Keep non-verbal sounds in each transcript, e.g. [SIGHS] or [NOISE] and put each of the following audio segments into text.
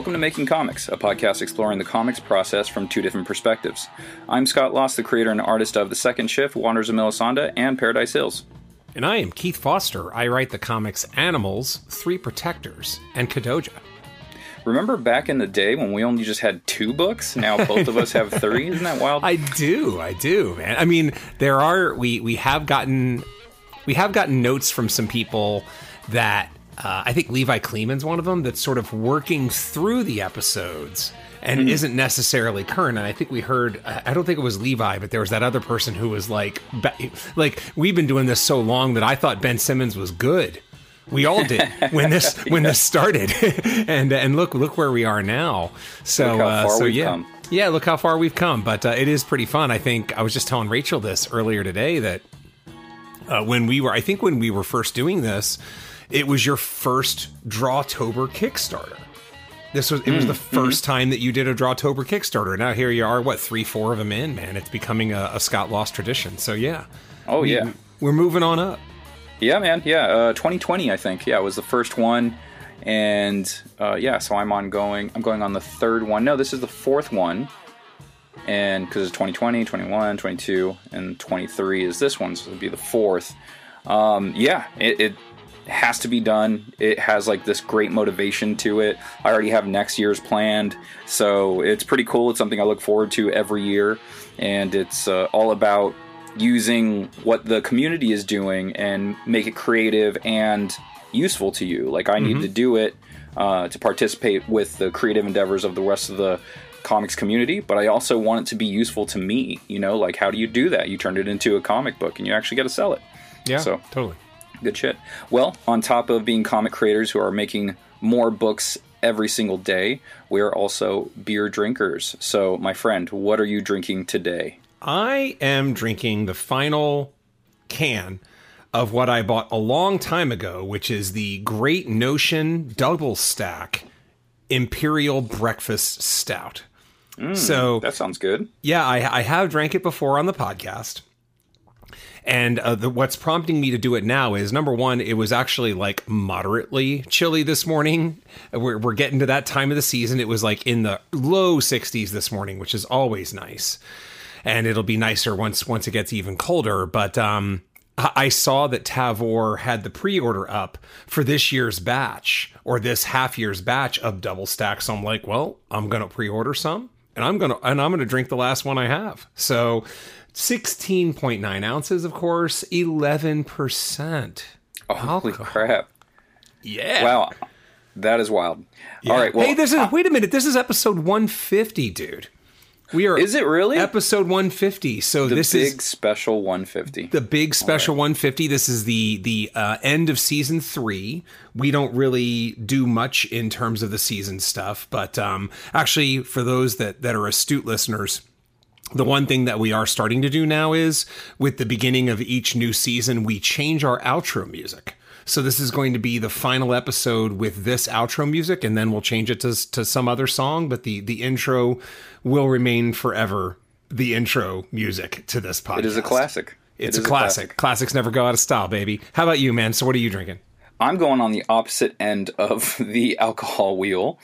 Welcome to Making Comics, a podcast exploring the comics process from two different perspectives. I'm Scott Lost, the creator and artist of The Second Shift, Wanderers of Melisande, and Paradise Hills. And I am Keith Foster. I write the comics Animals, Three Protectors, and Kadoja. Remember back in the day when we only just had two books? Now both of us have three. Isn't that wild? [LAUGHS] I do, I do, man. I mean, there are we we have gotten we have gotten notes from some people that uh, I think Levi Kleeman's one of them that's sort of working through the episodes and mm-hmm. isn't necessarily current. And I think we heard, I don't think it was Levi, but there was that other person who was like, like we've been doing this so long that I thought Ben Simmons was good. We all did [LAUGHS] when this when this started, [LAUGHS] and and look look where we are now. So uh, so yeah. Come. Yeah, look how far we've come. But uh, it is pretty fun. I think I was just telling Rachel this earlier today that uh, when we were, I think when we were first doing this, it was your first Drawtober Kickstarter. This was it was mm, the 1st mm-hmm. time that you did a Drawtober Kickstarter. Now here you are, what three, four of them in, man. It's becoming a, a Scott Lost tradition. So yeah. Oh we, yeah. We're moving on up. Yeah, man. Yeah, uh, 2020, I think. Yeah, it was the first one, and uh, yeah, so I'm on going. I'm going on the third one. No, this is the fourth one, and because it's 2020, 21, 22, and 23 is this one, so it'll be the fourth. Um, yeah, it, it has to be done. It has like this great motivation to it. I already have next year's planned, so it's pretty cool. It's something I look forward to every year, and it's uh, all about using what the community is doing and make it creative and useful to you. Like I mm-hmm. need to do it uh, to participate with the creative endeavors of the rest of the comics community, but I also want it to be useful to me. You know, like how do you do that? You turn it into a comic book and you actually get to sell it. Yeah, so totally. Good shit. Well, on top of being comic creators who are making more books every single day, we are also beer drinkers. So, my friend, what are you drinking today? I am drinking the final can of what I bought a long time ago, which is the Great Notion Double Stack Imperial Breakfast Stout. Mm, so that sounds good. Yeah, I, I have drank it before on the podcast. And uh, the, what's prompting me to do it now is number one, it was actually like moderately chilly this morning. We're, we're getting to that time of the season. It was like in the low 60s this morning, which is always nice. And it'll be nicer once once it gets even colder. But um, I saw that Tavour had the pre-order up for this year's batch or this half year's batch of double stacks. So I'm like, well, I'm gonna pre-order some, and I'm gonna and I'm gonna drink the last one I have. So 16.9 ounces, of course, 11%. Holy crap. Yeah. Wow. That is wild. Yeah. All right. Well, hey, this is, uh, wait a minute. This is episode 150, dude. We are. Is it really episode 150? So this is the this big is special 150. The big special right. 150. This is the the uh, end of season three. We don't really do much in terms of the season stuff, but um, actually, for those that that are astute listeners, the one thing that we are starting to do now is with the beginning of each new season, we change our outro music. So this is going to be the final episode with this outro music, and then we'll change it to, to some other song. But the the intro will remain forever the intro music to this podcast. It is a classic. It's it a, classic. classic. Classics never go out of style, baby. How about you, man? So what are you drinking? I'm going on the opposite end of [LAUGHS] the alcohol wheel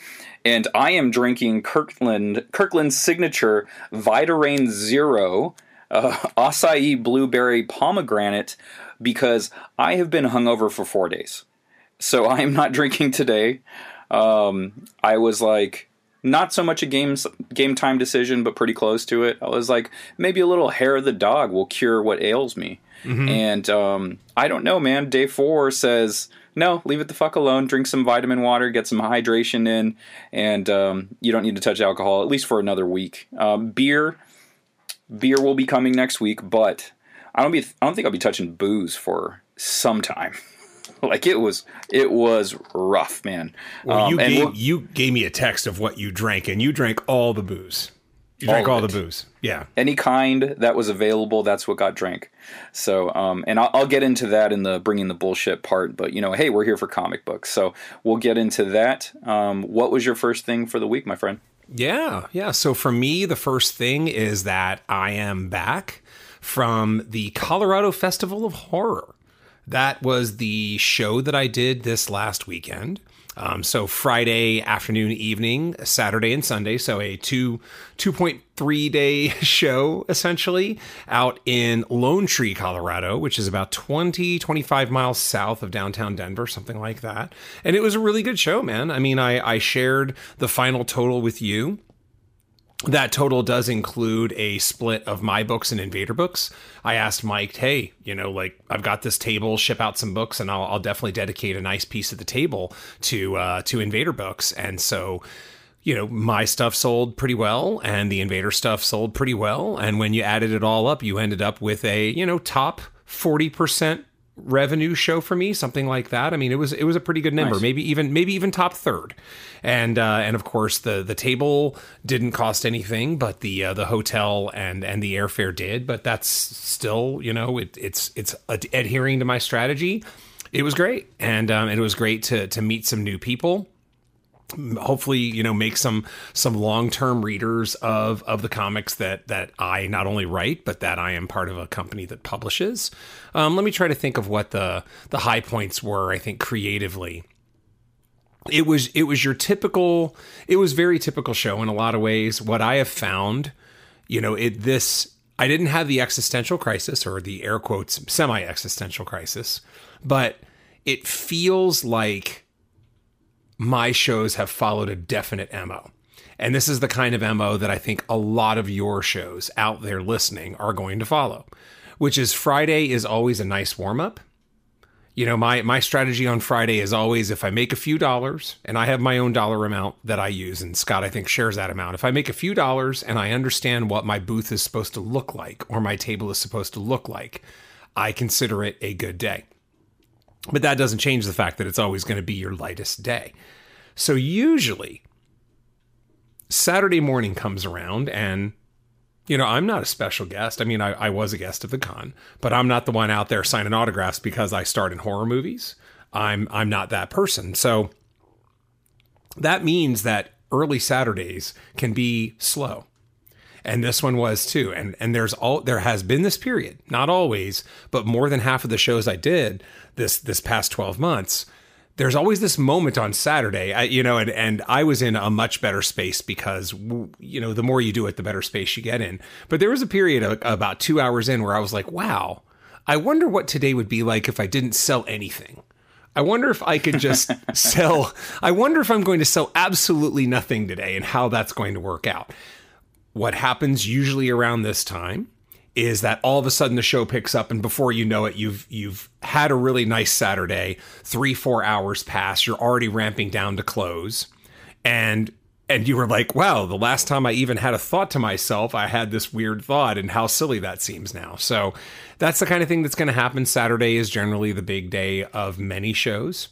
and I am drinking Kirkland Kirkland's signature Vita Zero uh, acai blueberry pomegranate because I have been hungover for four days, so [LAUGHS] I am not drinking today. Um, I was like not so much a game game time decision, but pretty close to it. I was like maybe a little hair of the dog will cure what ails me, mm-hmm. and um, I don't know, man. Day four says no, leave it the fuck alone. Drink some vitamin water, get some hydration in, and um, you don't need to touch alcohol at least for another week. Um, beer, beer will be coming next week, but I don't be. I don't think I'll be touching booze for some time. [LAUGHS] like it was, it was rough, man. Well, you um, gave we'll, you gave me a text of what you drank, and you drank all the booze. You drank all, all the booze. Yeah. Any kind that was available, that's what got drank. So, um, and I'll, I'll, get into that in the bringing the bullshit part. But you know, hey, we're here for comic books, so we'll get into that. Um, what was your first thing for the week, my friend? Yeah, yeah. So for me, the first thing is that I am back from the Colorado Festival of Horror. That was the show that I did this last weekend. Um, so Friday afternoon, evening, Saturday and Sunday. So a two two point three day [LAUGHS] show essentially out in Lone Tree, Colorado, which is about 20, 25 miles south of downtown Denver, something like that. And it was a really good show, man. I mean, I, I shared the final total with you that total does include a split of my books and invader books. I asked mike hey you know like i've got this table ship out some books and i'll, I'll definitely dedicate a nice piece of the table to uh, to invader books. And so you know my stuff sold pretty well and the invader stuff sold pretty well. And when you added it all up you ended up with a you know top 40% revenue show for me, something like that. I mean, it was it was a pretty good number, nice. maybe even maybe even top third. And uh, and of course the the table didn't cost anything, but the uh, the hotel and and the airfare did. But that's still you know it, it's it's adhering to my strategy. It was great, and um, it was great to to meet some new people hopefully you know make some some long-term readers of of the comics that that I not only write but that I am part of a company that publishes. Um, let me try to think of what the the high points were. I think creatively, it was it was your typical. It was very typical show in a lot of ways. What I have found, you know, it this I didn't have the existential crisis or the air quotes semi existential crisis, but it feels like my shows have followed a definite MO. And this is the kind of MO that I think a lot of your shows out there listening are going to follow, which is Friday is always a nice warm up. You know, my my strategy on Friday is always if I make a few dollars and I have my own dollar amount that I use and Scott I think shares that amount. If I make a few dollars and I understand what my booth is supposed to look like or my table is supposed to look like, I consider it a good day. But that doesn't change the fact that it's always going to be your lightest day. So usually, Saturday morning comes around and you know, I'm not a special guest. I mean, I, I, was a guest of the con, but I'm not the one out there signing autographs because I starred in horror movies. I'm I'm not that person. So that means that early Saturdays can be slow. And this one was too. And and there's all there has been this period, not always, but more than half of the shows I did this this past 12 months there's always this moment on Saturday, I, you know, and, and I was in a much better space because, you know, the more you do it, the better space you get in. But there was a period of, about two hours in where I was like, wow, I wonder what today would be like if I didn't sell anything. I wonder if I could just [LAUGHS] sell. I wonder if I'm going to sell absolutely nothing today and how that's going to work out. What happens usually around this time is that all of a sudden the show picks up and before you know it you've you've had a really nice Saturday, 3-4 hours pass, you're already ramping down to close and and you were like, wow, the last time I even had a thought to myself, I had this weird thought, and how silly that seems now. So that's the kind of thing that's going to happen. Saturday is generally the big day of many shows.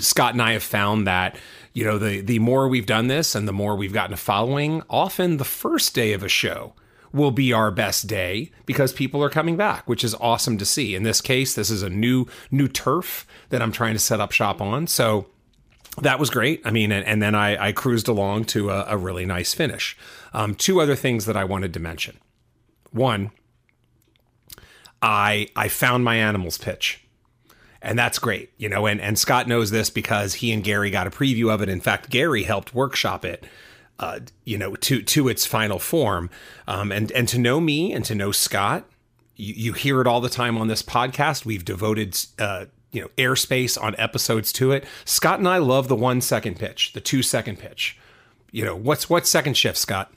Scott and I have found that, you know, the, the more we've done this and the more we've gotten a following, often the first day of a show will be our best day because people are coming back, which is awesome to see. In this case, this is a new new turf that I'm trying to set up shop on. So that was great. I mean, and, and then I, I, cruised along to a, a really nice finish. Um, two other things that I wanted to mention. One, I I found my animals pitch. And that's great, you know, and, and Scott knows this because he and Gary got a preview of it. In fact, Gary helped workshop it uh, you know, to to its final form. Um, and and to know me and to know Scott, you, you hear it all the time on this podcast. We've devoted uh, you know airspace on episodes to it. Scott and I love the one second pitch, the two second pitch. You know, what's what's second shift, Scott?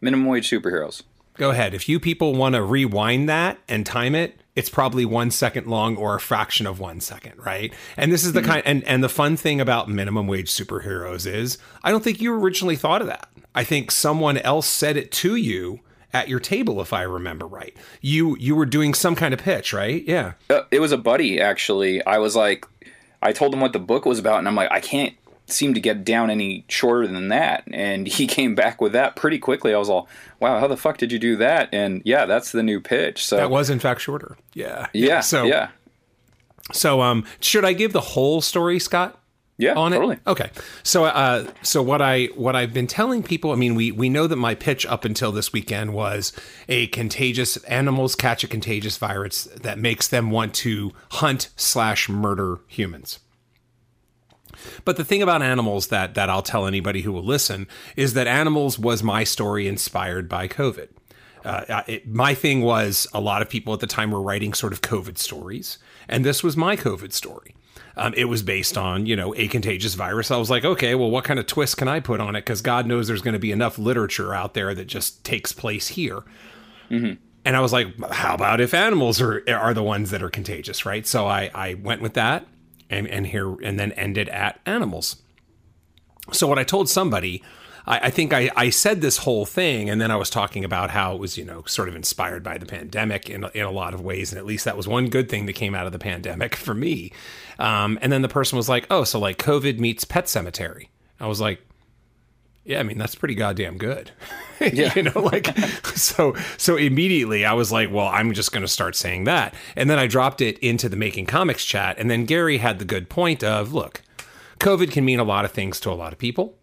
Minimum wage superheroes. Go ahead. If you people want to rewind that and time it, it's probably one second long or a fraction of one second, right? And this is the mm-hmm. kind and and the fun thing about minimum wage superheroes is I don't think you originally thought of that. I think someone else said it to you at your table if I remember right. You you were doing some kind of pitch, right? Yeah. Uh, it was a buddy actually. I was like I told him what the book was about and I'm like I can't seem to get down any shorter than that. And he [LAUGHS] came back with that pretty quickly. I was all, wow, how the fuck did you do that? And yeah, that's the new pitch. So that was in fact shorter. Yeah. Yeah. So yeah. So um, should I give the whole story, Scott? Yeah, on totally. it. Okay. So uh, so what I what I've been telling people, I mean, we we know that my pitch up until this weekend was a contagious animals catch a contagious virus that makes them want to hunt slash murder humans. But the thing about animals that that I'll tell anybody who will listen is that animals was my story inspired by COVID. Uh, it, my thing was a lot of people at the time were writing sort of COVID stories, and this was my COVID story. Um, it was based on you know a contagious virus. I was like, okay, well, what kind of twist can I put on it? Because God knows there's going to be enough literature out there that just takes place here. Mm-hmm. And I was like, how about if animals are are the ones that are contagious, right? So I I went with that, and and here and then ended at animals. So what I told somebody I, I think I, I said this whole thing, and then I was talking about how it was, you know, sort of inspired by the pandemic in, in a lot of ways. And at least that was one good thing that came out of the pandemic [LAUGHS] for me. Um, and then the person was like, oh, so like COVID meets Pet Sematary." I was like, yeah, I mean that's pretty goddamn good. [LAUGHS] [LAUGHS] Yeah. you know, like so so immediately I was like, well, I'm just going to start saying that. And then I dropped it into the making comics chat and then Gary had the good point of, look, COVID can mean a lot of things to a lot of people.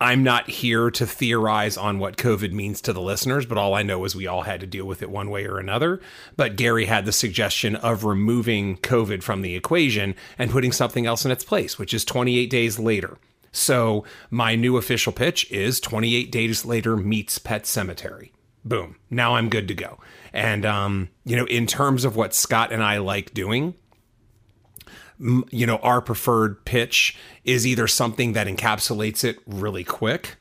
I'm not here to theorize on what COVID means to the listeners, but all I know is we all had to deal with it one way or another. But Gary had the suggestion of removing COVID from the equation and putting something else in its place, which is 28 days later. So my new official pitch is 28 days later meets Pet Sematary. Boom. Now I'm good to go. And, um, you know, in terms of what Scott and I like doing, you know, our preferred pitch is either something that encapsulates it really quick,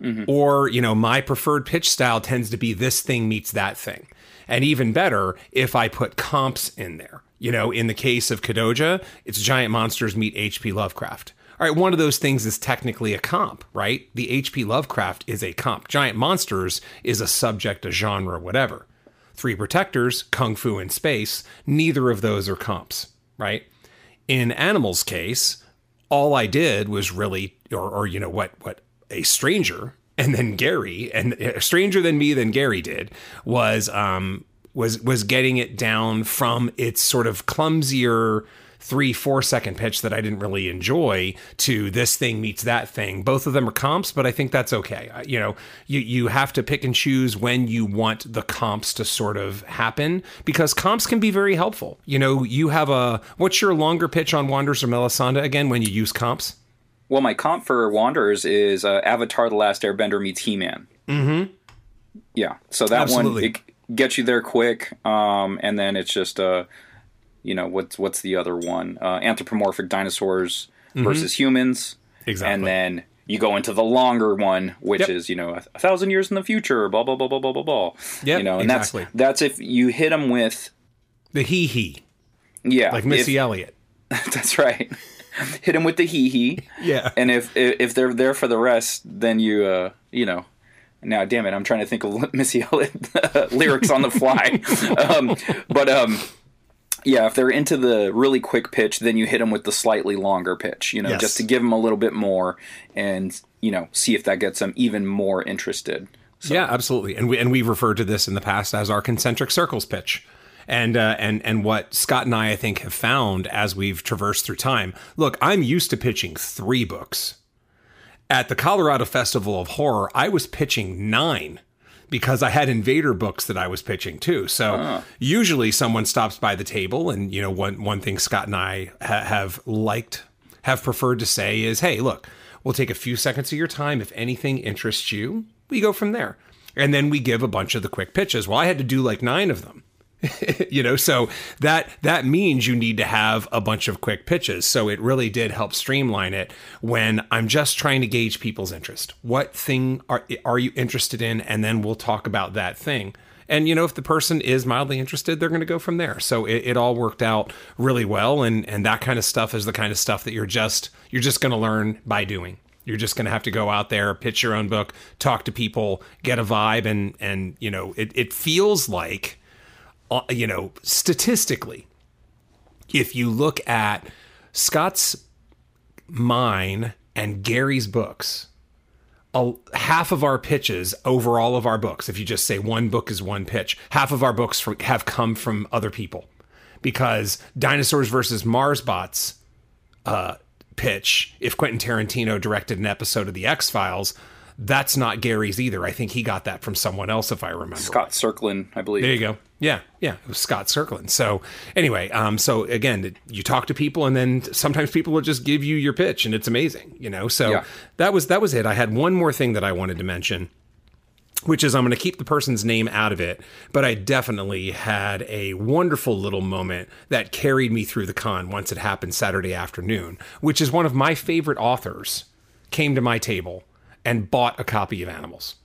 mm-hmm. or, you know, my preferred pitch style tends to be this thing meets that thing. And even better, if I put comps in there. You know, in the case of Kadoja, it's giant monsters meet H.P. Lovecraft. All right, one of those things is technically a comp, right? The H.P. Lovecraft is a comp. Giant monsters is a subject, a genre, whatever. Three protectors, kung fu in space, neither of those are comps, right? In Animal's case, all I did was really, or, or you know what, what a stranger and then Gary and a stranger than me than Gary did was um was was getting it down from its sort of clumsier three, four second pitch that I didn't really enjoy to this thing meets that thing. Both of them are comps, but I think that's okay. You know, you, you have to pick and choose when you want the comps to sort of happen because comps can be very helpful. You know, you have a, what's your longer pitch on Wanderers or Melisande again when you use comps? Well, my comp for Wanderers is uh, Avatar The Last Airbender meets He Man. Mm-hmm. Yeah. So that Absolutely. one, it gets you there quick. Um, and then it's just, uh, you know what's what's the other one? Uh, anthropomorphic dinosaurs mm-hmm. versus humans. Exactly. And then you go into the longer one, which yep. is you know a, a, thousand years in the future. Blah blah blah blah blah blah blah. Yeah. You know, and exactly. that's that's if you hit them with the hee hee. Yeah. Like Missy if, [LAUGHS] Elliott. that's right. hit them with the hee hee. Yeah. And if if they're there for the rest, then you uh you know now damn it i'm trying to think of [LAUGHS] missy elliott [LAUGHS] lyrics on the fly um, but um, yeah, if they're into the really quick pitch, then you hit them with the slightly longer pitch, you know, yes. just to give them a little bit more and, you know, see if that gets them even more interested. So. Yeah, absolutely. And we and we've referred to this in the past as our concentric circles pitch. And uh, and and what Scott and I I think have found as we've traversed through time. Look, I'm used to pitching 3 books. At the Colorado Festival of Horror, I was pitching 9 because I had Invader books that I was pitching too. So uh. usually someone stops by the table, and you know, one one thing Scott and I ha- have liked, have preferred to say is, "Hey, look, we'll take a few seconds of your time. If anything interests you, we go from there." And then we give a bunch of the quick pitches. Well, I had to do like nine of them [LAUGHS] you know so that that means you need to have a bunch of quick pitches. So it really did help streamline it when i'm just trying to gauge people's interest. What thing are are you interested in? And then we'll talk about that thing. And you know if the person is mildly interested they're going to go from there. So it, it, all worked out really well. And and that kind of stuff is the kind of stuff that you're just you're just going to learn by doing. You're just going to have to go out there pitch your own book talk to people get a vibe. And and you know it, it feels like you know, statistically, if you look at Scott's mine and Gary's books, a, half of our pitches over all of our books, if you just say one book is one pitch, half of our books have come from other people. Because Dinosaurs versus Mars Bots uh, pitch, if Quentin Tarantino directed an episode of The X Files, that's not Gary's either. I think he got that from someone else, if I remember. Scott. Circlin, I believe. There you go. Yeah, yeah, it was Scott Circlin. So anyway, um, so again, you talk to people, and then sometimes people will just give you your pitch, and it's amazing, you know. So Yeah. that was that was it. I had one more thing that I wanted to mention which is I'm going to keep the person's name out of it, but I definitely had a wonderful little moment that carried me through the con once it happened Saturday afternoon, which is one of my favorite authors came to my table and bought a copy of Animals.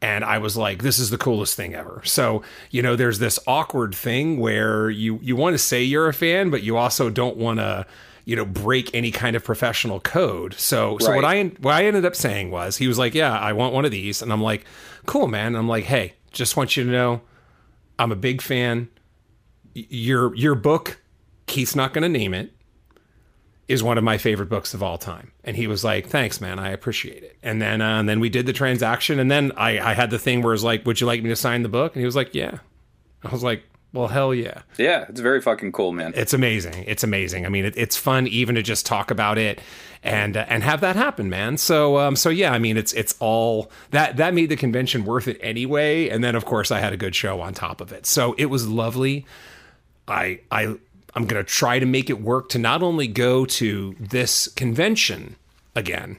And I was like, this is the coolest thing ever. So, you know, there's this awkward thing where you you want to say you're a fan, but you also don't want to you know break any kind of professional code so so what i Right. what i ended up saying was he was like yeah i want one of these and i'm like cool man and i'm like hey just want you to know i'm a big fan your your book keith's not going to name it is one of my favorite books of all time and he was like thanks man i appreciate it and then uh, and then we did the transaction and then i i had the thing where it was like would you like me to sign the book and he was like yeah i was like well hell yeah Yeah, it's very fucking cool, man. it's amazing. It's amazing. I mean, it, it's fun even to just talk about it and uh, and have that happen, man. So um, so yeah, I mean, it's it's all that that made the convention worth it anyway. And then of course I had a good show on top of it. So it was lovely. I I I'm gonna try to make it work to not only go to this convention again,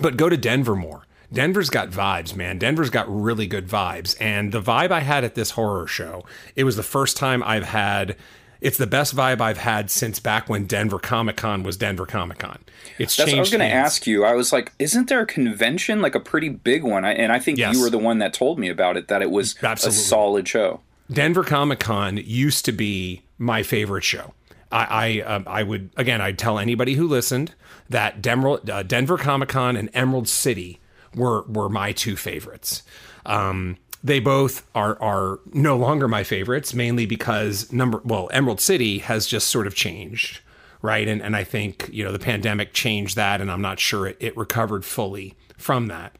but go to Denver more. Denver's got vibes, man. Denver's got really good vibes. And the vibe I had at this horror show, it was the first time I've had it's the best vibe I've had since back when Denver Comic Con was Denver Comic Con. It's That's changed. what I was going to ask you. I was like, isn't there a convention, like a pretty big one? I, and I think Yes. you were the one that told me about it, that it was Absolutely. a solid show. Denver Comic Con used to be my favorite show. I I, um, I would again I'd tell anybody who listened that Denver uh, Denver Comic Con and Emerald City were were my two favorites. Um, they both are are no longer my favorites, mainly because number well Emerald City has just sort of changed, right? And and I think you know the pandemic changed that, and I'm not sure it, it recovered fully from that.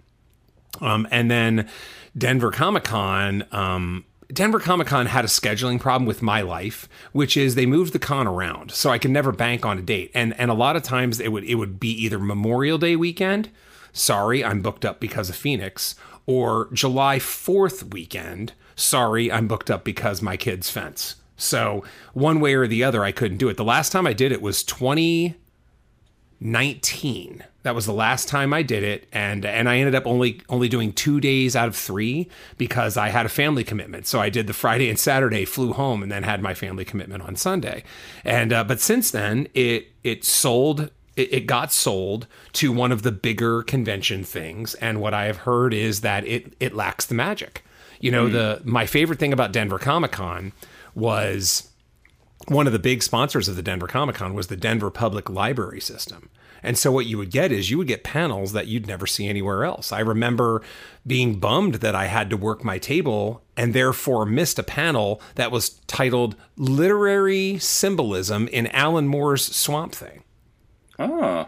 Um, and then Denver Comic Con, um, Denver Comic Con had a scheduling problem with my life, which is they moved the con around, so I could never bank on a date. And and a lot of times it would it would be either Memorial Day weekend, sorry, I'm booked up because of Phoenix, or July Fourth weekend, sorry, I'm booked up because my kid's fence. So one way or the other, I couldn't do it. The last time I did it was 20- 19 that was the last time i did it and and i ended up only only doing two days out of three because i had a family commitment. So i did the friday and saturday flew home and then had my family commitment on sunday. And uh, but since then it it sold it, it got sold to one of the bigger convention things. And what i have heard is that it it lacks the magic. You know the my favorite thing about denver comic-con was one of the big sponsors of the Denver Comic Con was the Denver Public Library System. And so what you would get is you would get panels that you'd never see anywhere else. I remember being bummed that I had to work my table and therefore missed a panel that was titled Literary Symbolism in Alan Moore's Swamp Thing. Oh,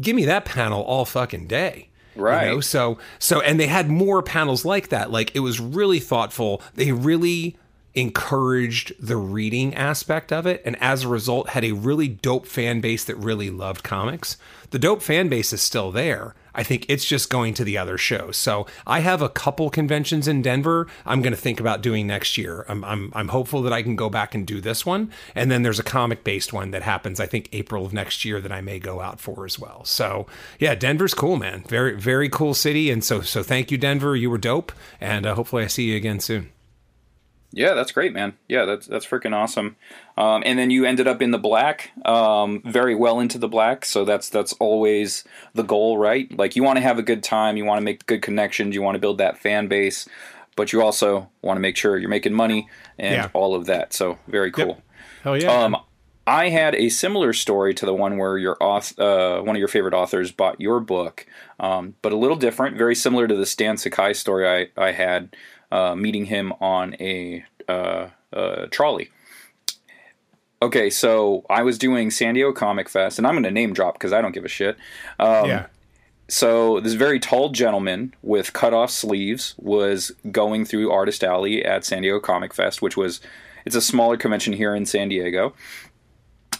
Give me that panel all fucking day. Right. You know? So so and they had more panels like that. Like it was really thoughtful. They really encouraged the reading aspect of it and as a result had a really dope fan base that really loved comics. The dope fan base is still there. I think it's just going to the other shows. So I have a couple conventions in Denver I'm going to think about doing next year. I'm, I'm, I'm hopeful that I can go back and do this one. And then there's a comic based one that happens, I think, April of next year that I may go out for as well. So yeah, Denver's cool, man. Very, very cool city. And so, so thank you, Denver. You were dope. And uh, hopefully I see you again soon. Yeah, that's great, man. Yeah, that's that's freaking awesome. Um, and then you ended up in the black, um, very well into the black. So that's that's always the goal, right? Like you want to have a good time, you want to make good connections, you want to build that fan base, but you also want to make sure you're making money and Yeah. all of that. So very cool. Hell yeah. Um, I had a similar story to the one where your auth- uh, one of your favorite authors bought your book, um, but a little different. Very similar to the Stan Sakai story I I had uh, meeting him on a uh, uh, trolley. Okay, so I was doing San Diego Comic Fest, and I'm going to name drop because I don't give a shit. Um, yeah. so this very tall gentleman with cut off sleeves was going through Artist Alley at San Diego Comic Fest, which was it's a smaller convention here in San Diego.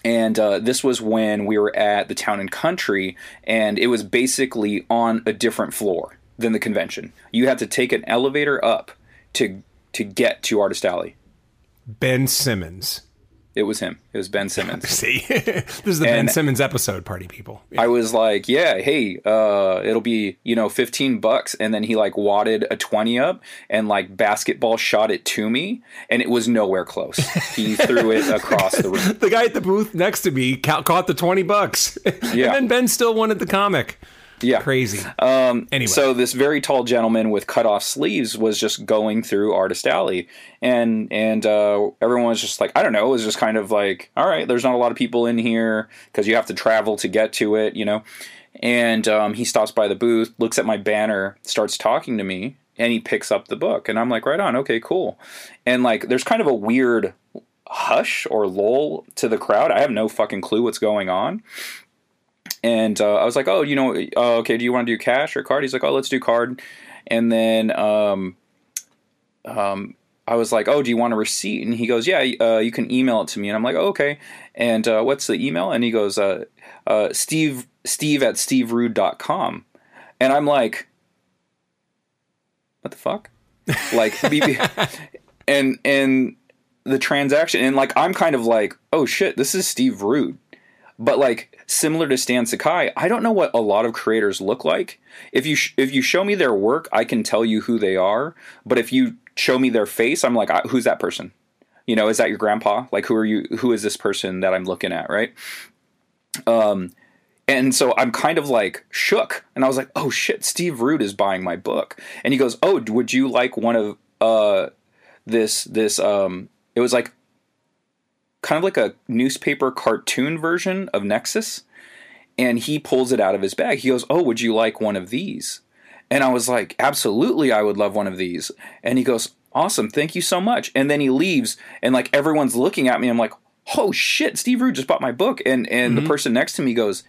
And uh, this was when we were at the Town and Country, and it was basically on a different floor. than the convention. You had to take an elevator up to to get to Artist Alley. Ben Simmons. It was him. It was Ben Simmons. [LAUGHS] See, [LAUGHS] this is the And- Ben Simmons episode, party people. I was like, yeah, hey, uh, it'll be, you know, 15 bucks. And then he like wadded a 20 up and like basketball shot it to me and it was nowhere close. He [LAUGHS] threw it across the room. The guy at the booth next to me ca- caught the twenty bucks, Yeah. and then Ben still wanted the comic. Yeah. Crazy. Um, anyway, So this very tall gentleman with cut off sleeves was just going through Artist Alley, and and uh, everyone was just like, I don't know, it was just kind of like, all right, there's not a lot of people in here because you have to travel to get to it, you know. And um, he stops by the booth, looks at my banner, starts talking to me, and he picks up the book, and I'm like, right on, okay, cool. And like, there's kind of a weird hush or lull to the crowd. I have no fucking clue what's going on and uh, I was like, "Oh, you know, uh, okay. Do you want to do cash or card?" He's like, "Oh, let's do card." And then um, um, I was like, "Oh, do you want a receipt?" And he goes, "Yeah, uh, you can email it to me." And I'm like, oh, "Okay." And uh, what's the email? And he goes, uh, uh, "Steve Steve at steverude.com. And I'm like, "What the fuck?" like, [LAUGHS] and and the transaction, and like, I'm kind of like, "Oh shit, this is Steve Rude." But like similar to Stan Sakai, I don't know what a lot of creators look like. If you sh- if you show me their work, I can tell you who they are. But if you show me their face, I'm like, "I- who's that person? You know, is that your grandpa? Like, who are you? Who is this person that I'm looking at? Right? Um, and so I'm kind of like shook, and I was like, oh shit, Steve Rude is buying my book, and he goes, oh, would you like one of uh this this um? It was like kind of like a newspaper cartoon version of Nexus. And he pulls it out of his bag. He goes, Oh, would you like one of these? And I was like, Absolutely, I would love one of these. And he goes, Awesome, thank you so much. And then he leaves, and like everyone's looking at me. I'm like, Oh shit, Steve Rude just bought my book. And and the mm-hmm. person next to me goes,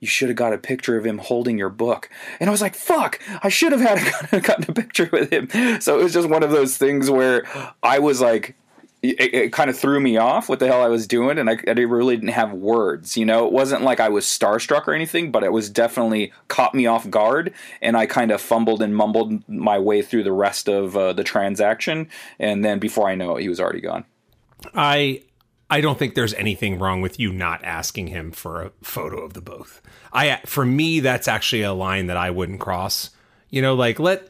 you should have got a picture of him holding your book. And I was like, fuck, I should have had a, [LAUGHS] gotten a picture with him. So it was just one of those things where I was like, it, it kind of threw me off what the hell I was doing, and I, I really didn't have words. You know, it wasn't like I was starstruck or anything, but it was definitely caught me off guard, and I kind of fumbled and mumbled my way through the rest of uh, the transaction, and then before I know it, he was already gone. I I don't think there's anything wrong with you not asking him for a photo of the both. I for me that's actually a line that I wouldn't cross. You know, like let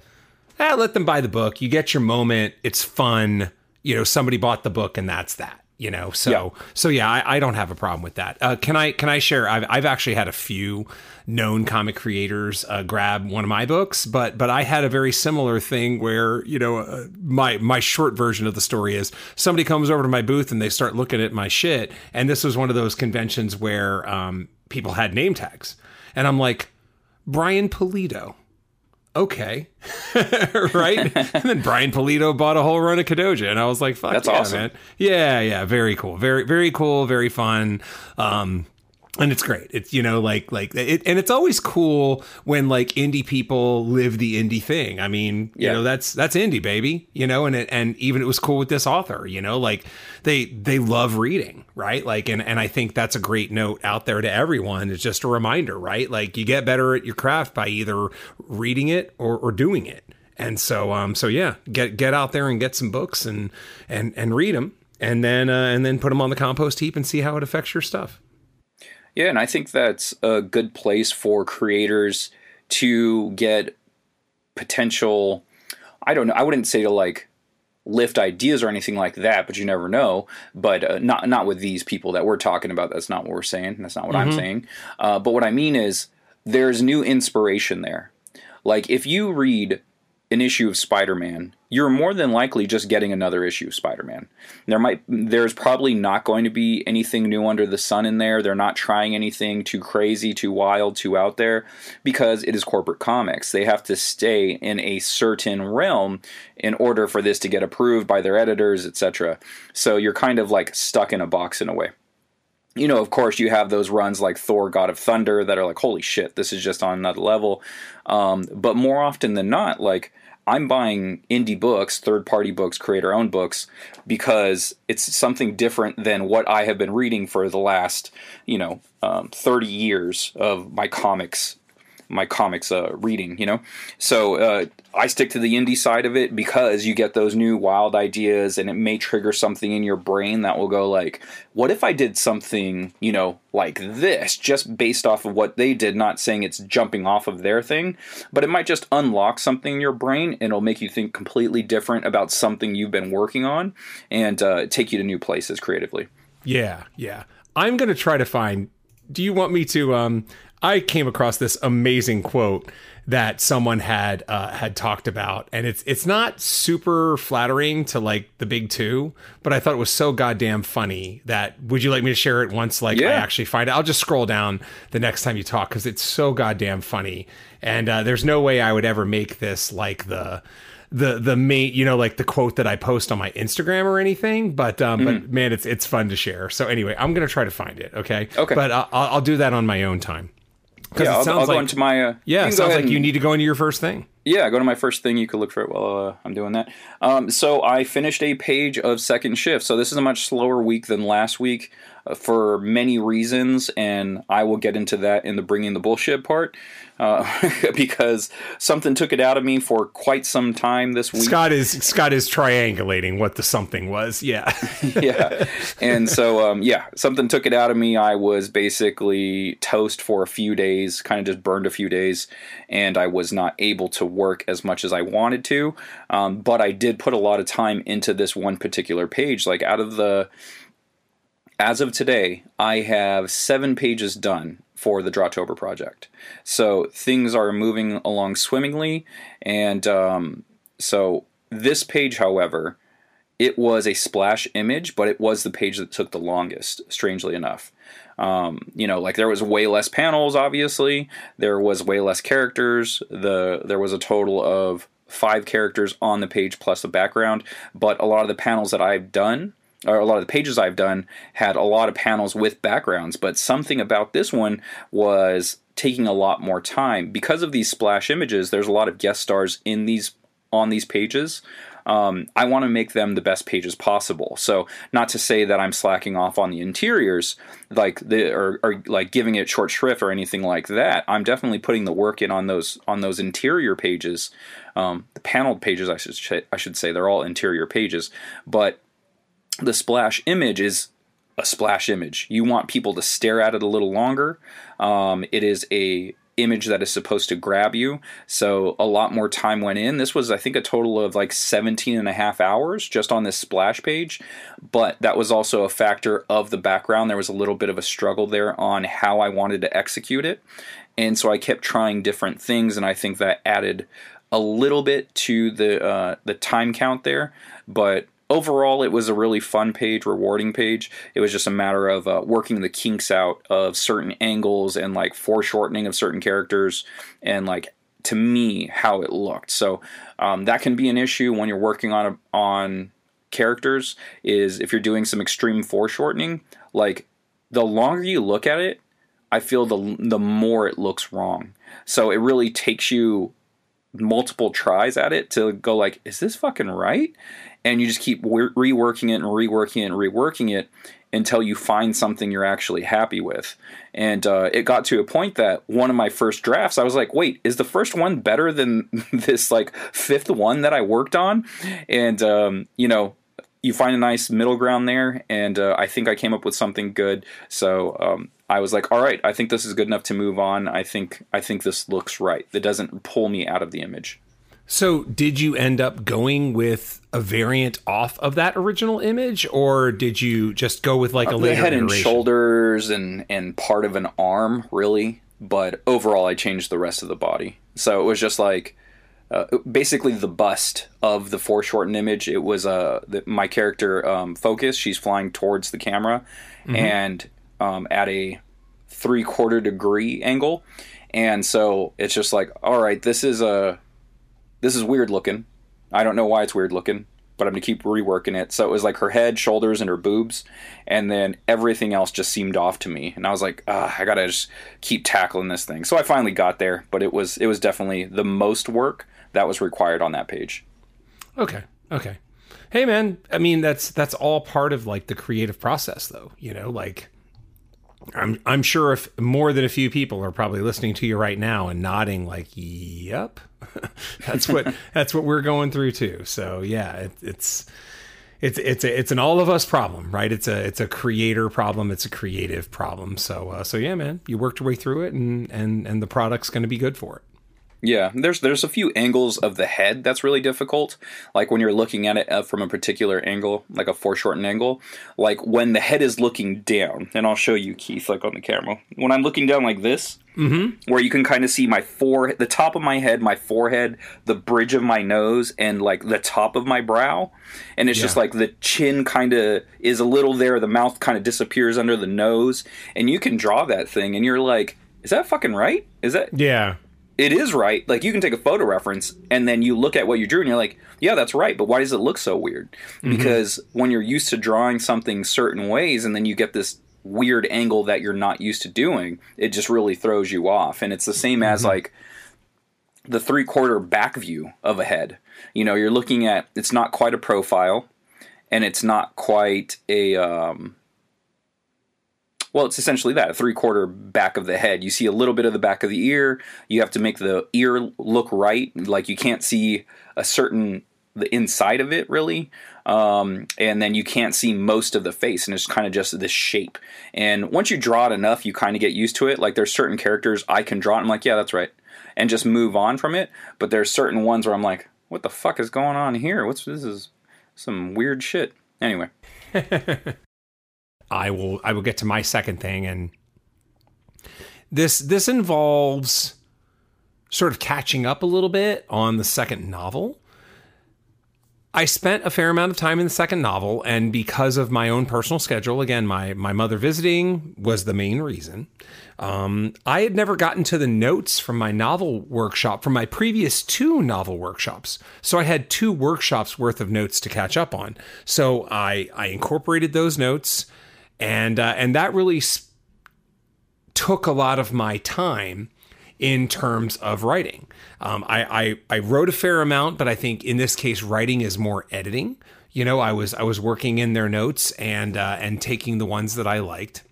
eh, let them buy the book. You get your moment. It's fun. You know, somebody bought the book and that's that. You know, so Yeah. so yeah, I, I don't have a problem with that. Uh, can I can I share? I've I've actually had a few known comic creators uh, grab one of my books, but but I had a very similar thing where you know uh, my my short version of the story is somebody comes over to my booth and they start looking at my shit, and this was one of those conventions where um, people had name tags, and I'm like Brian Pulido. Okay, [LAUGHS] right. and then Brian Pulido bought a whole run of Kadoja, and I was like, "Fuck That's yeah, awesome. man! Yeah, yeah, very cool, very very cool, very fun." Um, and it's great. It's you know like like it, and it's always cool when like indie people live the indie thing. I mean, you Yeah. know that's that's indie baby, you know, and it, and even it was cool with this author, you know, like they they love reading, right? Like and and I think that's a great note out there to everyone. It's just a reminder, right? Like you get better at your craft by either reading it or or doing it. And so um so yeah, get get out there and get some books and and and read them and then uh, and then put them on the compost heap and see how it affects your stuff. Yeah, and I think that's a good place for creators to get potential. I don't know. I wouldn't say to like lift ideas or anything like that, but you never know. But uh, not not with these people that we're talking about. That's not what we're saying. That's not what I'm saying. Uh, but what I mean is there's new inspiration there. Like if you read an issue of Spider-Man, you're more than likely just getting another issue of Spider-Man. There might there's probably not going to be anything new under the sun in there. They're not trying anything too crazy, too wild, too out there because it is corporate comics. They have to stay in a certain realm in order for this to get approved by their editors, etc. So you're kind of like stuck in a box in a way you know, of course, you have those runs like Thor, God of Thunder, that are like, holy shit, this is just on another level. Um, but more often than not, like, I'm buying indie books, third party books, creator owned books, because it's something different than what I have been reading for the last, you know, um, 30 years of my comics my comics uh, reading, you know. So uh, I stick to the indie side of it because you get those new wild ideas, and it may trigger something in your brain that will go like, "What if I did something, you know, like this?" Just based off of what they did, not saying it's jumping off of their thing, but it might just unlock something in your brain, and it'll make you think completely different about something you've been working on, and uh, take you to new places creatively. Yeah, yeah. I'm gonna try to find. Do you want me to? Um, I came across this amazing quote that someone had uh, had talked about, and it's it's not super flattering to like the big two, but I thought it was so goddamn funny that would you like me to share it once like Yeah. I actually find it? I'll just scroll down the next time you talk because it's so goddamn funny, and uh, there's no way I would ever make this like the the the main you know like the quote that I post on my Instagram or anything, but um, but man, it's it's fun to share. So anyway, I'm gonna try to find it. Okay. Okay. But uh, I'll, I'll do that on my own time. Yeah, it I'll, sounds I'll go like- into my. Uh, Yeah, you it sounds like you need to go into your first thing. Yeah, go to my first thing. You could look for it while uh, I'm doing that. Um, so I finished a page of second shift. So this is a much slower week than last week for many reasons, and I will get into that in the bringing the bullshit part uh, [LAUGHS] because something took it out of me for quite some time this week. Scott is Scott is triangulating what the something was. Yeah. [LAUGHS] yeah. And so, um, yeah, something took it out of me. I was basically toast for a few days, kind of just burned a few days, and I was not able to work as much as I wanted to. Um, but I did put a lot of time into this one particular page. Like, out of the, as of today, I have seven pages done for the Drawtober project. So things are moving along swimmingly. And um, so this page, however, it was a splash image, but it was the page that took the longest, strangely enough. Um, you know, like there was way less panels, obviously. There was way less characters. The there was a total of five characters on the page plus the background, but a lot of the panels that I've done a lot of the pages I've done had a lot of panels with backgrounds, but something about this one was taking a lot more time because of these splash images. There's a lot of guest stars in these on these pages. Um, I want to make them the best pages possible. So, not to say that I'm slacking off on the interiors, like the or, or like giving it short shrift or anything like that. I'm definitely putting the work in on those on those interior pages, um, the paneled pages. I should I should say they're all interior pages, but the splash image is a splash image. You want people to stare at it a little longer. Um, it is a image that is supposed to grab you. So a lot more time went in. This was I think a total of like 17 and a half hours just on this splash page, but that was also a factor of the background. There was a little bit of a struggle there on how I wanted to execute it. And so I kept trying different things and I think that added a little bit to the uh, the time count there, but overall it was a really fun page rewarding page. It was just a matter of uh, working the kinks out of certain angles and like foreshortening of certain characters and like to me how it looked. So um, that can be an issue when you're working on a, on characters is if you're doing some extreme foreshortening like the longer you look at it i feel the the more it looks wrong. So it really takes you multiple tries at it to go like is this fucking right and you just keep re- reworking it and reworking it and reworking it until you find something you're actually happy with. And uh, it got to a point that one of my first drafts i was like wait is the first one better than [LAUGHS] this like fifth one that i worked on? And um, you know you find a nice middle ground there and uh, i think i came up with something good. So um, i was like all right i think this is good enough to move on. I think i think this looks right. That doesn't pull me out of the image So, did you end up going with a variant off of that original image, or did you just go with like a the later head and shoulders and and part of an arm really. But overall i changed the rest of the body. So it was just like uh, basically the bust of the foreshortened image. It was uh, the, my character um, focus she's flying towards the camera and um, at a three quarter degree angle. And so it's just like all right this is a this is weird looking I don't know why it's weird looking, but I'm gonna keep reworking it. So it was like her head, shoulders, and her boobs, and then everything else just seemed off to me. And I was like, I gotta just keep tackling this thing. So I finally got there, but it was it was definitely the most work that was required on that page. Okay. Okay. Hey man, I mean that's that's all part of like the creative process though, you know, like I'm I'm sure if more than a few people are probably listening to you right now and nodding like, "Yep." [LAUGHS] that's what [LAUGHS] that's what we're going through too. So, yeah, it, it's it's it's a, it's an all of us problem, right? It's a it's a creator problem, it's a creative problem. So uh, so yeah, man, you worked your way through it and and and the product's going to be good for it. Yeah, there's there's a few angles of the head that's really difficult. Like when you're looking at it uh, from a particular angle, like a foreshortened angle, like when the head is looking down, and I'll show you Keith like on the camera. When I'm looking down like this, mm-hmm. where you can kind of see my forehead, the top of my head, my forehead, the bridge of my nose, and like the top of my brow, and it's yeah. just like the chin kind of is a little there, the mouth kind of disappears under the nose, and you can draw that thing, and you're like, is that fucking right? Is that yeah? It is right. Like you can take a photo reference and then you look at what you drew and you're like, yeah, that's right. But why does it look so weird? Mm-hmm. Because when you're used to drawing something certain ways and then you get this weird angle that you're not used to doing, it just really throws you off. And it's the same as mm-hmm. like the three quarter back view of a head. You know, you're looking at it's not quite a profile and it's not quite a um, well, it's essentially that a three quarter back of the head. You see a little bit of the back of the ear. You have to make the ear look right. Like you can't see a certain the inside of it really. Um, and then you can't see most of the face and it's kind of just this shape. And once you draw it enough you kind of get used to it. Like there's certain characters i can draw i'm like yeah that's right and just move on from it. But there's certain ones where i'm like what the fuck is going on here? What's this is some weird shit. Anyway [LAUGHS] I will I will get to my second thing and this this involves sort of catching up a little bit on the second novel. I spent a fair amount of time in the second novel, and because of my own personal schedule, again, my my mother visiting was the main reason. Um, I had never gotten to the notes from my novel workshop from my previous two novel workshops, so I had two workshops worth of notes to catch up on. So I I incorporated those notes and uh, and that really sp- took a lot of my time in terms of writing. Um, I, I I wrote a fair amount, but I think in this case, writing is more editing. You know, I was I was working in their notes and uh, and taking the ones that I liked,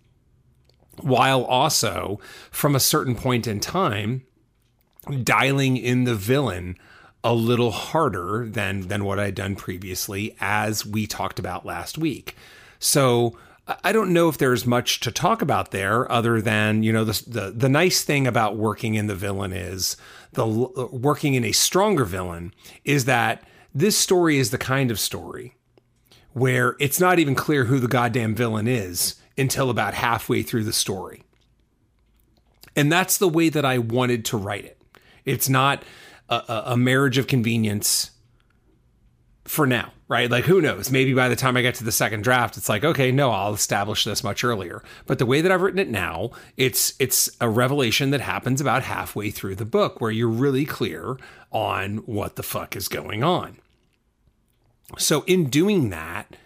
while also from a certain point in time dialing in the villain a little harder than than what I'd done previously, as we talked about last week. So I don't know if there's much to talk about there other than, you know, the, the, the nice thing about working in the villain is the uh, working in a stronger villain is that this story is the kind of story where it's not even clear who the goddamn villain is until about halfway through the story. And that's the way that I wanted to write it. It's not a, a marriage of convenience for now, right? Like, who knows? Maybe by the time I get to the second draft, it's like, okay, no, I'll establish this much earlier. But the way that I've written it now, it's it's a revelation that happens about halfway through the book, where you're really clear on what the fuck is going on. So, in doing that,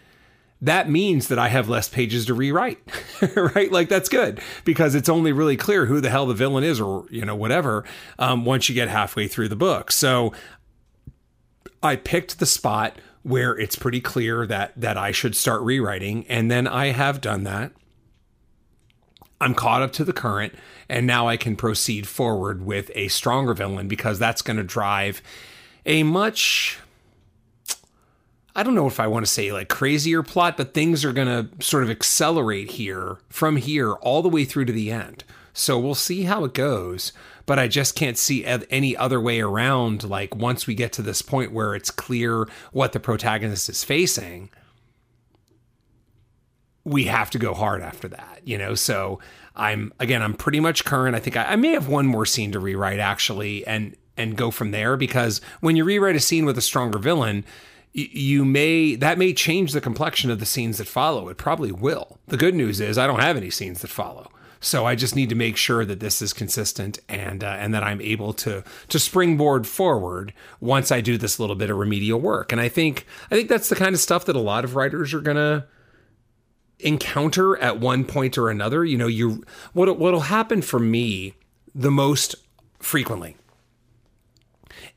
that means that I have less pages to rewrite, [LAUGHS] right? Like that's good because it's only really clear who the hell the villain is, or you know whatever. Um, once you get halfway through the book, so I picked the spot where it's pretty clear that that I should start rewriting and then I have done that. I'm caught up to the current and now I can proceed forward with a stronger villain because that's going to drive a much I don't know if I want to say like crazier plot, but things are going to sort of accelerate here from here all the way through to the end. So we'll see how it goes but I just can't see any other way around. Like, once we get to this point where it's clear what the protagonist is facing, we have to go hard after that, you know? So I'm, again, I'm pretty much current. I think I, I may have one more scene to rewrite actually and, and go from there because when you rewrite a scene with a stronger villain, you may that may change the complexion of the scenes that follow it probably will the good news is i don't have any scenes that follow so I just need to make sure that this is consistent and uh, and that I'm able to to springboard forward once I do this little bit of remedial work. And I think I think that's the kind of stuff that a lot of writers are gonna encounter at one point or another. You know, you what what'll happen for me the most frequently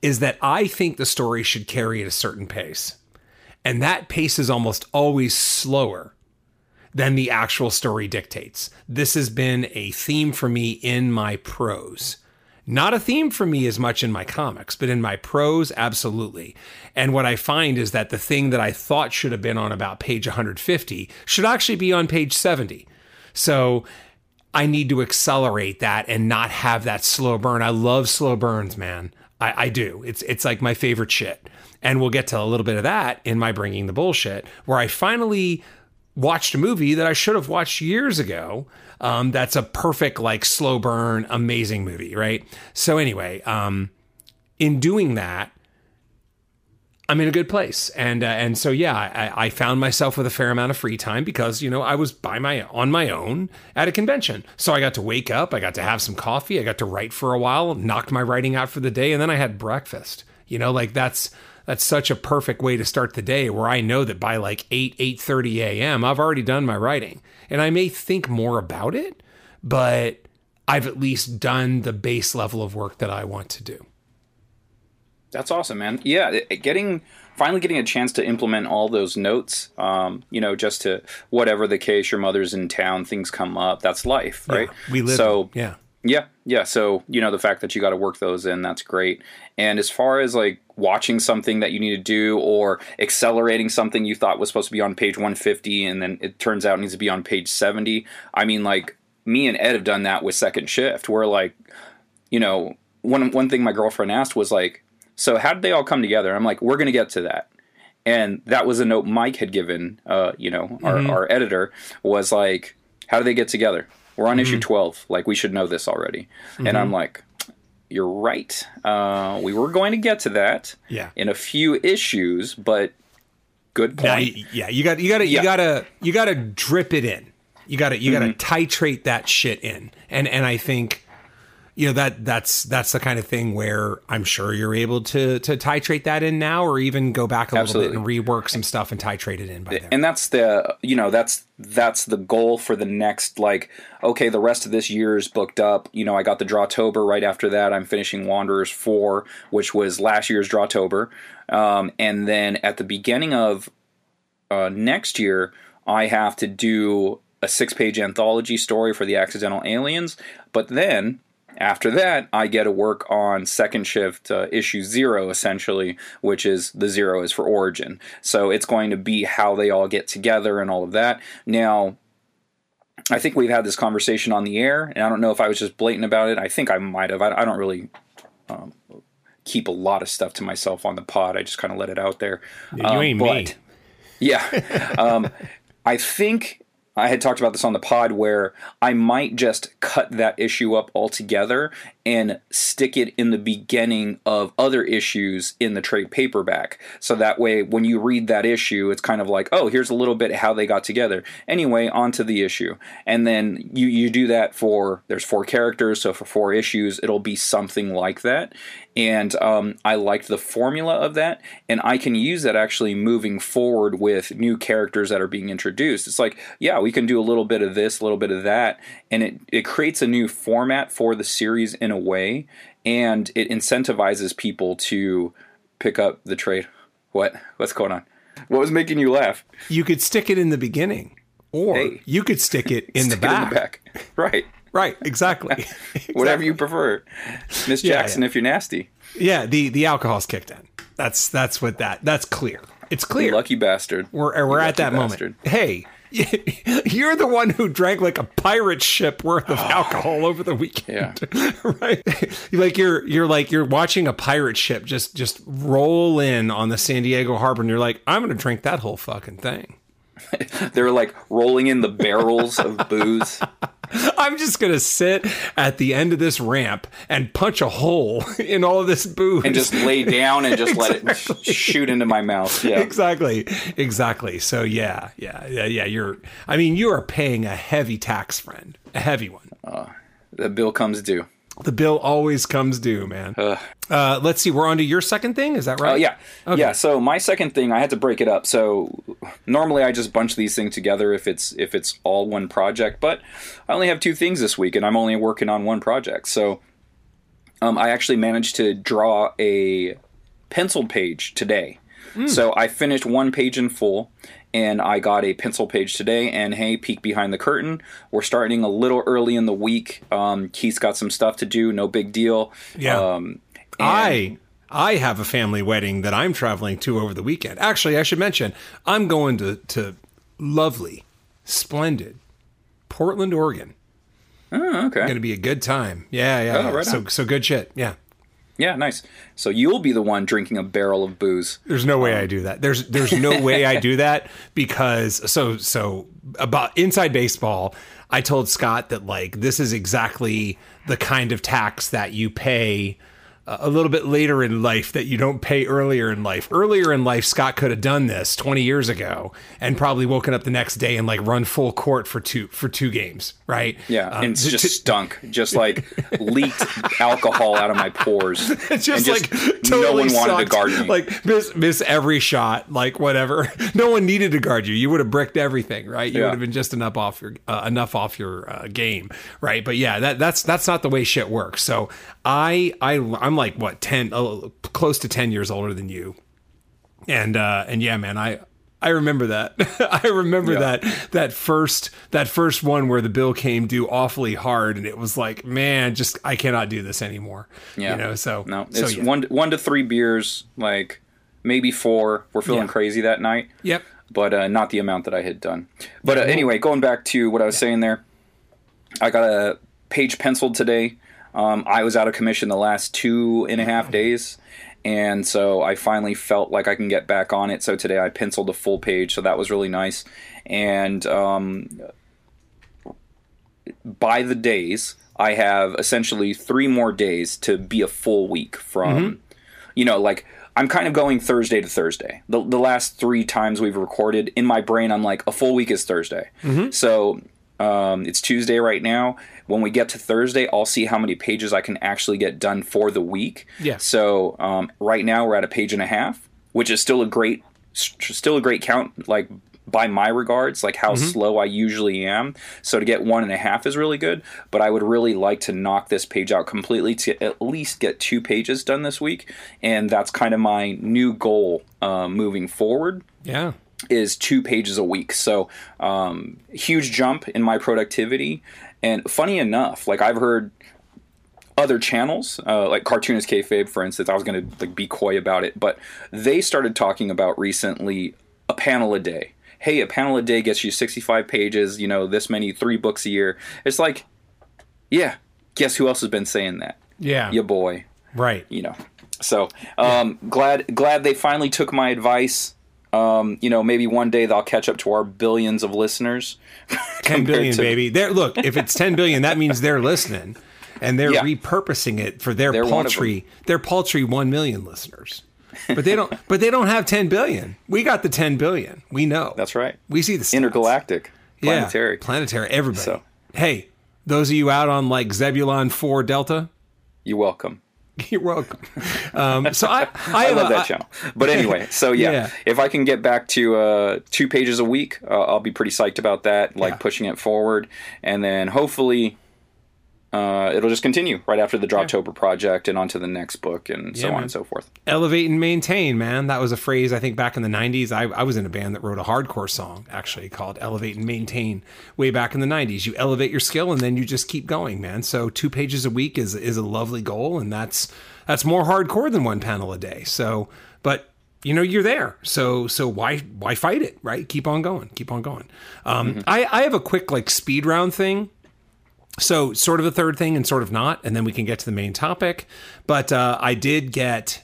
is that I think the story should carry at a certain pace. And that pace is almost always slower than the actual story dictates. This has been a theme for me in my prose. Not a theme for me as much in my comics, but in my prose, absolutely. And what I find is that the thing that I thought should have been on about page 150 should actually be on page 70. So I need to accelerate that and not have that slow burn. I love slow burns, man. I, I do. It's it's like my favorite shit. And we'll get to a little bit of that in my bringing the bullshit, where I finally watched a movie that I should have watched years ago. Um, that's a perfect, like, slow burn, amazing movie, right? So, anyway, um, in doing that, I'm in a good place, and uh, and so yeah, I, I, found myself with a fair amount of free time because you know I was by my on my own at a convention, so I got to wake up, I got to have some coffee, I got to write for a while, knocked my writing out for the day, and then I had breakfast. You know, like that's that's such a perfect way to start the day where I know that by like 8 8:30 a.m. I've already done my writing. And I may think more about it, but I've at least done the base level of work that I want to do. That's awesome, man. Yeah, getting finally getting a chance to implement all those notes. Um, you know, just to whatever the case, your mother's in town, things come up. That's life, right? Yeah, we live. So yeah, yeah, yeah. So you know, the fact that you got to work those in, that's great. And as far as like watching something that you need to do or accelerating something you thought was supposed to be on page 150 and then it turns out it needs to be on page 70, I mean, like me and Ed have done that with second shift. Where like, you know, one one thing my girlfriend asked was like, so how did they all come together? I'm like, we're gonna get to that. And that was a note Mike had given, uh, you know, our, mm-hmm. our editor was like, how do they get together? We're on mm-hmm. issue 12. Like, we should know this already. Mm-hmm. And I'm mm-hmm. like, you're right. Uh, we were going to get to that yeah. in a few issues, but good point. Now, yeah, you got you got to yeah. you got to you got to drip it in. You got to you mm-hmm. got to titrate that shit in. And and I think you know that that's that's the kind of thing where I'm sure you're able to to titrate that in now, or even go back a Absolutely. little bit and rework some stuff and titrate it in by there. And that's the you know that's that's the goal for the next like okay the rest of this year is booked up. You know I got the Drawtober right after that. I'm finishing Wanderers four, which was last year's Drawtober, um, and then at the beginning of uh, next year I have to do a six page anthology story for the Accidental Aliens, but then after that, I get to work on second shift uh, issue zero, essentially, which is the zero is for Origin. So it's going to be how they all get together and all of that. Now, I think we've had this conversation on the air, and I don't know if I was just blatant about it. I think I might have. I, I don't really um, keep a lot of stuff to myself on the pod. I just kind of let it out there. you um, ain't but, me. [LAUGHS] Yeah. um, I think I had talked about this on the pod where I might just cut that issue up altogether and stick it in the beginning of other issues in the trade paperback. So that way, when you read that issue, it's kind of like, oh, here's a little bit how they got together. Anyway, onto the issue. And then you, you do that for, there's four characters, so for four issues, it'll be something like that. And um, I liked the formula of that, and I can use that actually moving forward with new characters that are being introduced. It's like, yeah, we can do a little bit of this, a little bit of that, and it, it creates a new format for the series in a way, and it incentivizes people to pick up the trade. What? What's going on? What was making you laugh? You could stick it in the beginning, or hey. you could stick it in, the, [LAUGHS] back. in the back. Right. Right. Exactly. [LAUGHS] [LAUGHS] exactly. Whatever you prefer, Miss Jackson. Yeah, yeah. If you're nasty. Yeah. The the alcohol's kicked in. That's that's what that. That's clear. It's clear. You lucky bastard. We're we're at that bastard. moment. Hey, [LAUGHS] You're the one who drank like a pirate ship worth of [SIGHS] alcohol over the weekend. Yeah. right? Like you're you're like you're watching a pirate ship just just roll in on the San Diego harbor and you're like, I'm gonna drink that whole fucking thing. [LAUGHS] They're like rolling in the barrels of booze. [LAUGHS] I'm just gonna sit at the end of this ramp and punch a hole [LAUGHS] in all of this booze and just lay down and just exactly. let it shoot into my mouth. Yeah, exactly, exactly. So yeah, yeah, yeah, yeah. You're. I mean, you are paying a heavy tax, friend, a heavy one. Uh, the bill comes due. The bill always comes due, man. Uh, let's see. We're on to your second thing. Is that right? Oh, uh, yeah. Okay. Yeah. So my second thing, I had to break it up. So normally I just bunch these things together if it's if it's all one project, but I only have two things this week, and I'm only working on one project. So um, I actually managed to draw a penciled page today. Mm. So I finished one page in full, and I got a pencil page today. And hey, peek behind the curtain. We're starting a little early in the week. Um, Keith's got some stuff to do. No big deal. Yeah. Um, and- I I have a family wedding that I'm traveling to over the weekend. Actually, I should mention I'm going to to lovely, splendid Portland, Oregon. Oh, okay. Going to be a good time. Yeah, yeah. Oh, right so on. so good shit. Yeah. Yeah, nice. So you'll be the one drinking a barrel of booze. There's no way um, I do that. There's there's no way I do that [LAUGHS] because so so about inside baseball, I told Scott that like this is exactly the kind of tax that you pay a little bit later in life that you don't pay earlier in life. Earlier in life, Scott could have done this 20 years ago and probably woken up the next day and like run full court for two for two games, right? Yeah, Um, and just stunk, just like [LAUGHS] leaked alcohol out of my pores. It's [LAUGHS] just, And like totally no one wanted to guard me. Like miss miss every shot, like whatever. [LAUGHS] No one needed to guard you. You would have bricked everything, right? You Yeah. would have been just enough off your uh, enough off your uh, game, right? But yeah, that that's that's not the way shit works. So I I I'm like what ten, uh, close to ten years older than you, and uh and yeah, man, I. I remember that. [LAUGHS] I remember Yeah. that that first that first one where the bill came due awfully hard, and it was like, man, just I cannot do this anymore. yeah, you know. So no, so, it's yeah. one one to three beers, like maybe four. We're feeling Yeah. crazy that night. Yep. but uh, not the amount that I had done. But uh, anyway, going back to what I was saying there, I got a page penciled today. Um, I was out of commission the last two and a half days, and so I finally felt like I can get back on it. So today I penciled a full page, so that was really nice. And um, by the days, I have essentially three more days to be a full week from, you know, like I'm kind of going Thursday to Thursday. The, the last three times we've recorded, in my brain, I'm like, a full week is Thursday. So um, it's Tuesday right now. When we get to Thursday, I'll see how many pages I can actually get done for the week. Yeah. So um, right now we're at a page and a half, which is still a great, still a great count. Like by my regards, like how slow I usually am. So to get one and a half is really good. But I would really like to knock this page out completely to at least get two pages done this week, and that's kind of my new goal uh, moving forward Yeah. is two pages a week. So um, huge jump in my productivity. And funny enough, like I've heard other channels, uh, like Cartoonist Kayfabe, for instance, I was going to like be coy about it, but they started talking about recently a panel a day. Hey, a panel a day gets you 65 pages, you know, this many, three books a year. It's like, yeah, guess who else has been saying that? Yeah. Your boy Right. you know. So um, glad glad they finally took my advice. Um, you know, maybe one day they'll catch up to our billions of listeners. [LAUGHS] 10 billion, to- baby. There look, if it's 10 billion, that means they're listening and they're Yeah. repurposing it for their They're paltry their paltry 1 million listeners. But they don't [LAUGHS] but they don't have 10 billion. We got the 10 billion. We know. That's right. We see the stats. Intergalactic, Yeah, planetary. planetary everybody. So- Hey, those of you out on like Zebulon 4 Delta, You're welcome. [LAUGHS] you're welcome. Um, so I [LAUGHS] I, I love that channel. But anyway, so yeah, Yeah. if I can get back to uh, two pages a week, uh, I'll be pretty psyched about that. Like Yeah. pushing it forward, and then hopefully. Uh, it'll just continue right after the Drawtober project and onto the next book and so Yeah, on man. and so forth. elevate and maintain, man. That was a phrase I think back in the 90s. I, I was in a band that wrote a hardcore song actually called Elevate and Maintain way back in the 90s. You elevate your skill and then you just keep going, man. So 2 pages a week is is a lovely goal and that's that's more hardcore than one panel a day. So, but you know you're there so so why why fight it right keep on going keep on going um i i have a quick like speed round thing so sort of a third thing and sort of not and then we can get to the main topic. But uh, i did get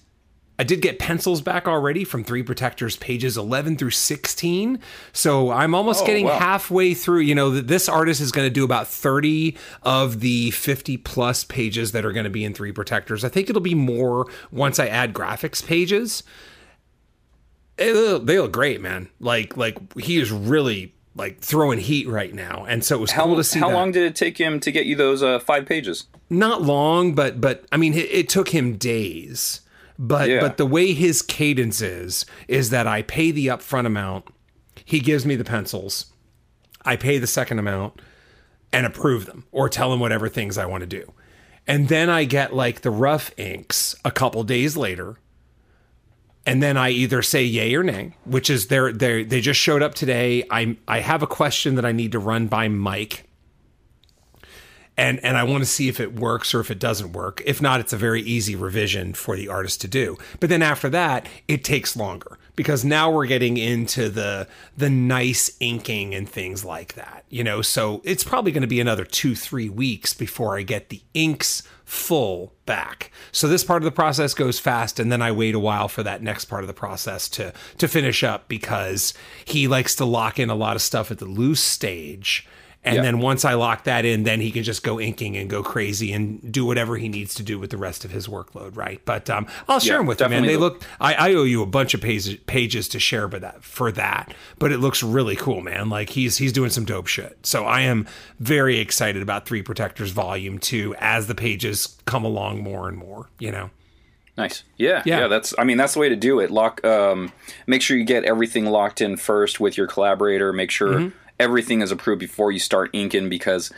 i did get pencils back already from three protectors pages 11 through 16 so i'm almost Oh, getting wow. halfway through you know this artist is going to do about 30 of the 50 plus pages that are going to be in three protectors. I think it'll be more once i add graphics pages. They look, they look great man. Like like he is really like throwing heat right now and so it was How, cool to see how that long did it take him to get you those uh, five pages? not long, but but I mean, it, it took him days. But Yeah. but the way his cadence is is that I pay the upfront amount, he gives me the pencils, I pay the second amount, and approve them or tell him whatever things I want to do, and then I get like the rough inks a couple days later. And then I either say yay or nay, which is they're they they just showed up today. I I have a question that I need to run by Mike and and I want to see if it works or if it doesn't work. If not, it's a very easy revision for the artist to do. But then after that, it takes longer because now we're getting into the the nice inking and things like that. You know, so it's probably going to be another 2-3 weeks before I get the inks full back. So this part of the process goes fast and then I wait a while for that next part of the process to to finish up because he likes to lock in a lot of stuff at the loose stage and then once I lock that in, then he can just go inking and go crazy and do whatever he needs to do with the rest of his workload, right? But um, I'll share yeah, them with you, man. They look. I, I, owe you a bunch of pages pages to share, but that for that. But it looks really cool, man. Like he's he's doing some dope shit. So I am very excited about Three Protectors Volume Two as the pages come along more and more. You know. Nice. Yeah, yeah. Yeah. That's. I mean, that's the way to do it. Lock. Um, make sure you get everything locked in first with your collaborator. Make sure mm-hmm everything is approved before you start inking because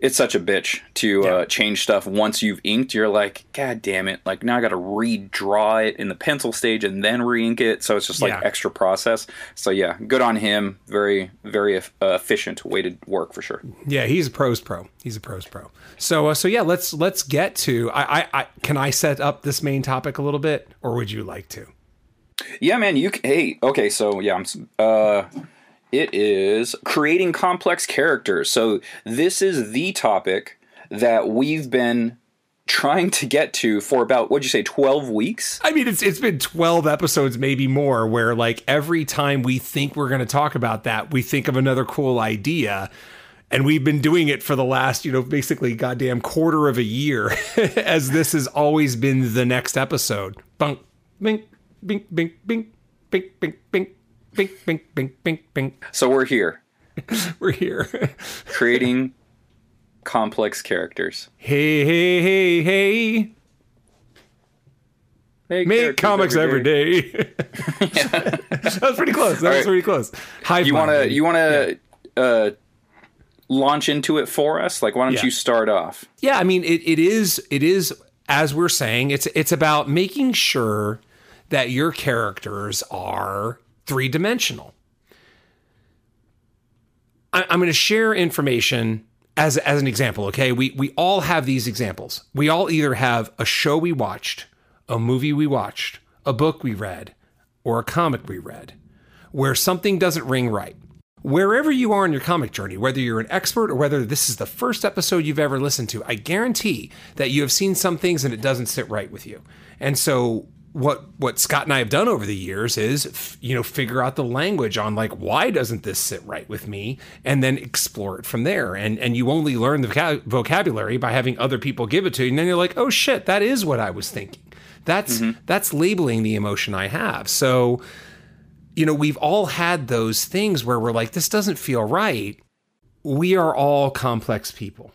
it's such a bitch to yeah. uh, change stuff once you've inked. You're like, God damn it! Like now I got to redraw it in the pencil stage and then re-ink it. So it's just like yeah. extra process. So yeah, good on him. Very very uh, efficient way to work for sure. Yeah, he's a pros pro. He's a pros pro. So uh, so yeah, let's let's get to. I, I I can I set up this main topic a little bit, or would you like to? Yeah, man. You hey okay. So yeah, I'm uh it is creating complex characters. So, this is the topic that we've been trying to get to for about what'd you say 12 weeks? I mean it's it's been 12 episodes maybe more where like every time we think we're going to talk about that we think of another cool idea. And we've been doing it for the last you know basically goddamn quarter of a year [LAUGHS] as this has always been the next episode. Bunk bink bink bink bink bink bink bink bink, bink, bink, bink, bink. So we're here. [LAUGHS] we're here. [LAUGHS] Creating complex characters. Hey, hey, hey, hey. Make, Make comics every day. Every day. [LAUGHS] that was pretty close. That All was right. pretty close. High you want to you want to yeah. uh, launch into it for us? Like, why don't yeah. you start off? Yeah, I mean, it, it is it is as we're saying, it's it's about making sure that your characters are three dimensional. I'm going to share information as, as an example, okay? We, we all have these examples. We all either have a show we watched, a movie we watched, a book we read, or a comic we read, where something doesn't ring right. Wherever you are in your comic journey, whether you're an expert or whether this is the first episode you've ever listened to, I guarantee that you have seen some things and it doesn't sit right with you. And so what what Scott and I have done over the years is you know figure out the language on like why doesn't this sit right with me? And then explore it from there. And and you only learn the vocabulary by having other people give it to you. And then you're like oh shit that is what I was thinking. That's mm-hmm. that's labeling the emotion I have. So you know we've all had those things where we're like this doesn't feel right. We are all complex people.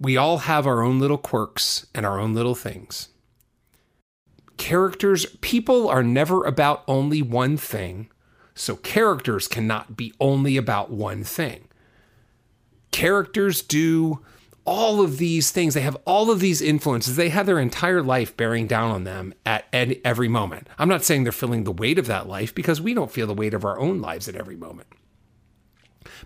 We all have our own little quirks and our own little things characters, people are never about only one thing, so characters cannot be only about one thing. Characters do all of these things. They have all of these influences. They have their entire life bearing down on them at every moment. I'm not saying they're feeling the weight of that life because we don't feel the weight of our own lives at every moment.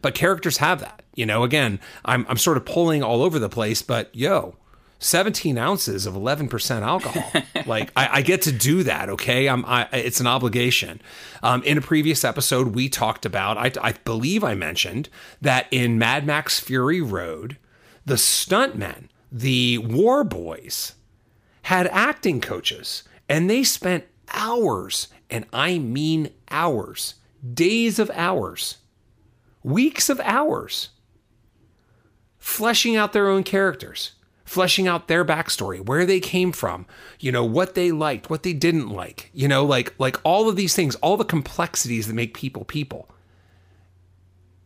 But characters have that. You know, again, I'm, I'm sort of pulling all over the place, but yo, 17 ounces of 11% alcohol. [LAUGHS] like I, I, get to do that. Okay. I'm, I, it's an obligation. Um, in a previous episode, we talked about, I, I believe I mentioned that in Mad Max Fury Road, the stuntmen, the war boys had acting coaches and they spent hours and I mean hours, days of hours, weeks of hours fleshing out their own characters fleshing out their backstory, where they came from, you know, what they liked, what they didn't like, you know, like like all of these things, all the complexities that make people people.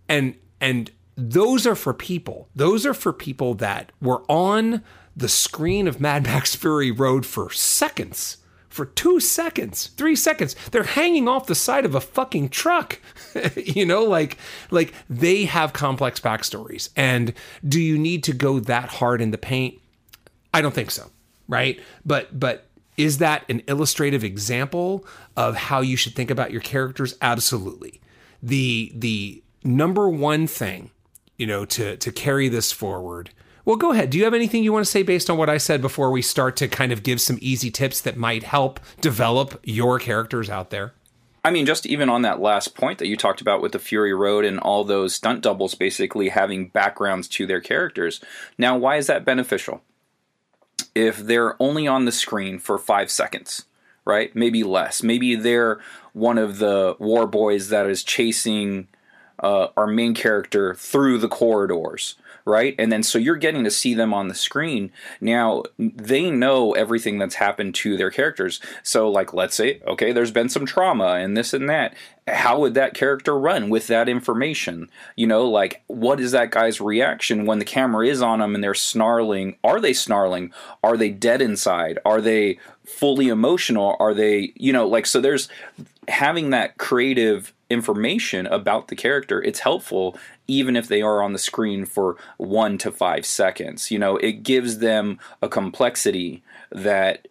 And and those are for people. Those are for people that were on the screen of Mad Max Fury Road for seconds. For two seconds, three seconds, they're hanging off the side of a fucking truck. [LAUGHS] you know, like like they have complex backstories. And do you need to go that hard in the paint? I don't think so, right? But but is that an illustrative example of how you should think about your characters? Absolutely. The the number one thing, you know, to to carry this forward. Well, go ahead. Do you have anything you want to say based on what I said before we start to kind of give some easy tips that might help develop your characters out there? I mean, just even on that last point that you talked about with the Fury Road and all those stunt doubles basically having backgrounds to their characters. Now, why is that beneficial? If they're only on the screen for five seconds, right? Maybe less. Maybe they're one of the war boys that is chasing uh, our main character through the corridors right? And then so you're getting to see them on the screen. Now, they know everything that's happened to their characters. So, like, let's say, okay, there's been some trauma and this and that. How would that character run with that information? You know, like, what is that guy's reaction when the camera is on them and they're snarling? Are they snarling? Are they dead inside? Are they fully emotional? Are they, you know, like, so there's having that creative information about the character, it's helpful even if they are on the screen for one to five seconds. You know, it gives them a complexity that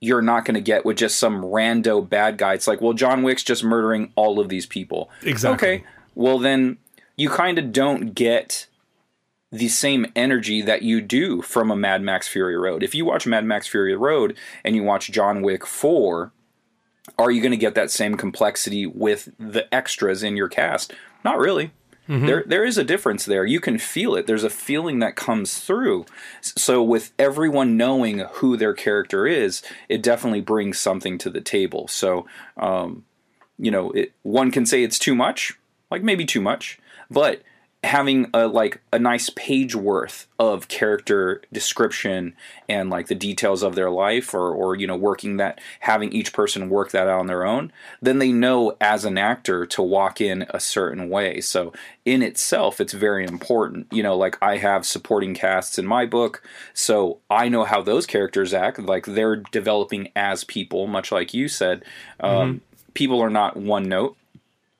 you're not going to get with just some rando bad guy. It's like, well, John Wick's just murdering all of these people. Exactly. Okay, well, then you kind of don't get the same energy that you do from a Mad Max Fury Road. If you watch Mad Max Fury Road and you watch John Wick 4, are you going to get that same complexity with the extras in your cast? Not really. Mm-hmm. There, there is a difference there. You can feel it. There's a feeling that comes through. So, with everyone knowing who their character is, it definitely brings something to the table. So, um, you know, it, one can say it's too much, like maybe too much, but having a like a nice page worth of character description and like the details of their life or or you know working that having each person work that out on their own then they know as an actor to walk in a certain way. So in itself it's very important. You know like I have supporting casts in my book so I know how those characters act. Like they're developing as people much like you said. Um, mm-hmm. people are not one note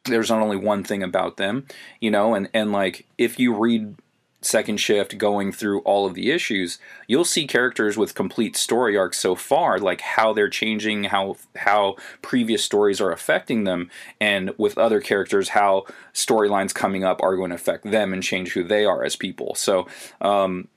there's not only one thing about them, you know, and and like if you read second shift going through all of the issues you'll see characters with complete story arcs so far like how they're changing how how previous stories are affecting them and with other characters how storylines coming up are going to affect them and change who they are as people. So um,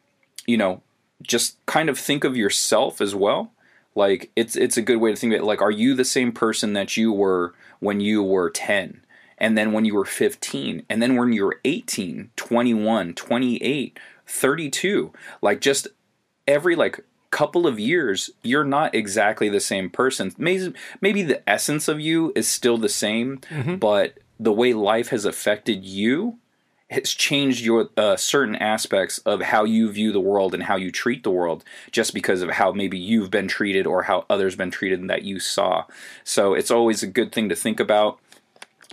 you know just kind of think of yourself as well. Like it's it's a good way to think of it. Like are you the same person that you were when you were 10 and then when you were 15 and then when you were 18 21 28 32 like just every like couple of years you're not exactly the same person. Maybe, maybe the essence of you is still the same mm-hmm. but the way life has affected you has changed your uh, certain aspects of how you view the world and how you treat the world just because of how maybe you've been treated or how others been treated that you saw. So it's always a good thing to think about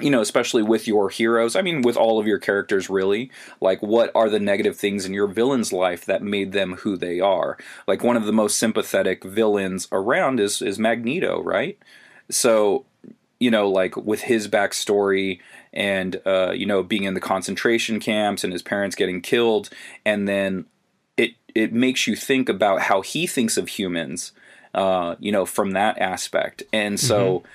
you know, especially with your heroes. I mean, with all of your characters, really. Like, what are the negative things in your villain's life that made them who they are? Like, one of the most sympathetic villains around is is Magneto, right? So, you know, like with his backstory and uh, you know being in the concentration camps and his parents getting killed, and then it it makes you think about how he thinks of humans. Uh, you know, from that aspect, and so. Mm-hmm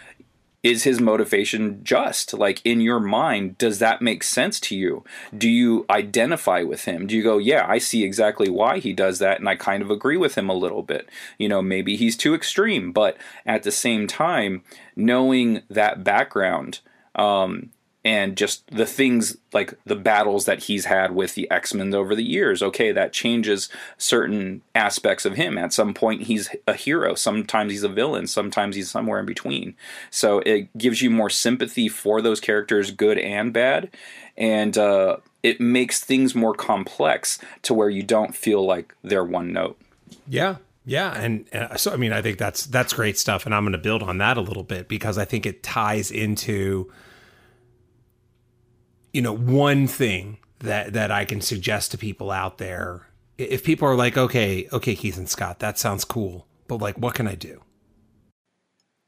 is his motivation just? Like in your mind, does that make sense to you? Do you identify with him? Do you go, yeah, I see exactly why he does that, and I kind of agree with him a little bit? You know, maybe he's too extreme, but at the same time, knowing that background, um, and just the things like the battles that he's had with the X-Men over the years. Okay, that changes certain aspects of him. At some point he's a hero, sometimes he's a villain, sometimes he's somewhere in between. So it gives you more sympathy for those characters, good and bad, and uh, it makes things more complex to where you don't feel like they're one note. Yeah, yeah, and uh, so I mean, I think that's that's great stuff, and I'm going to build on that a little bit because I think it ties into you know, one thing that that I can suggest to people out there. If people are like, okay, okay, Keith and Scott, that sounds cool, but like, what can I do?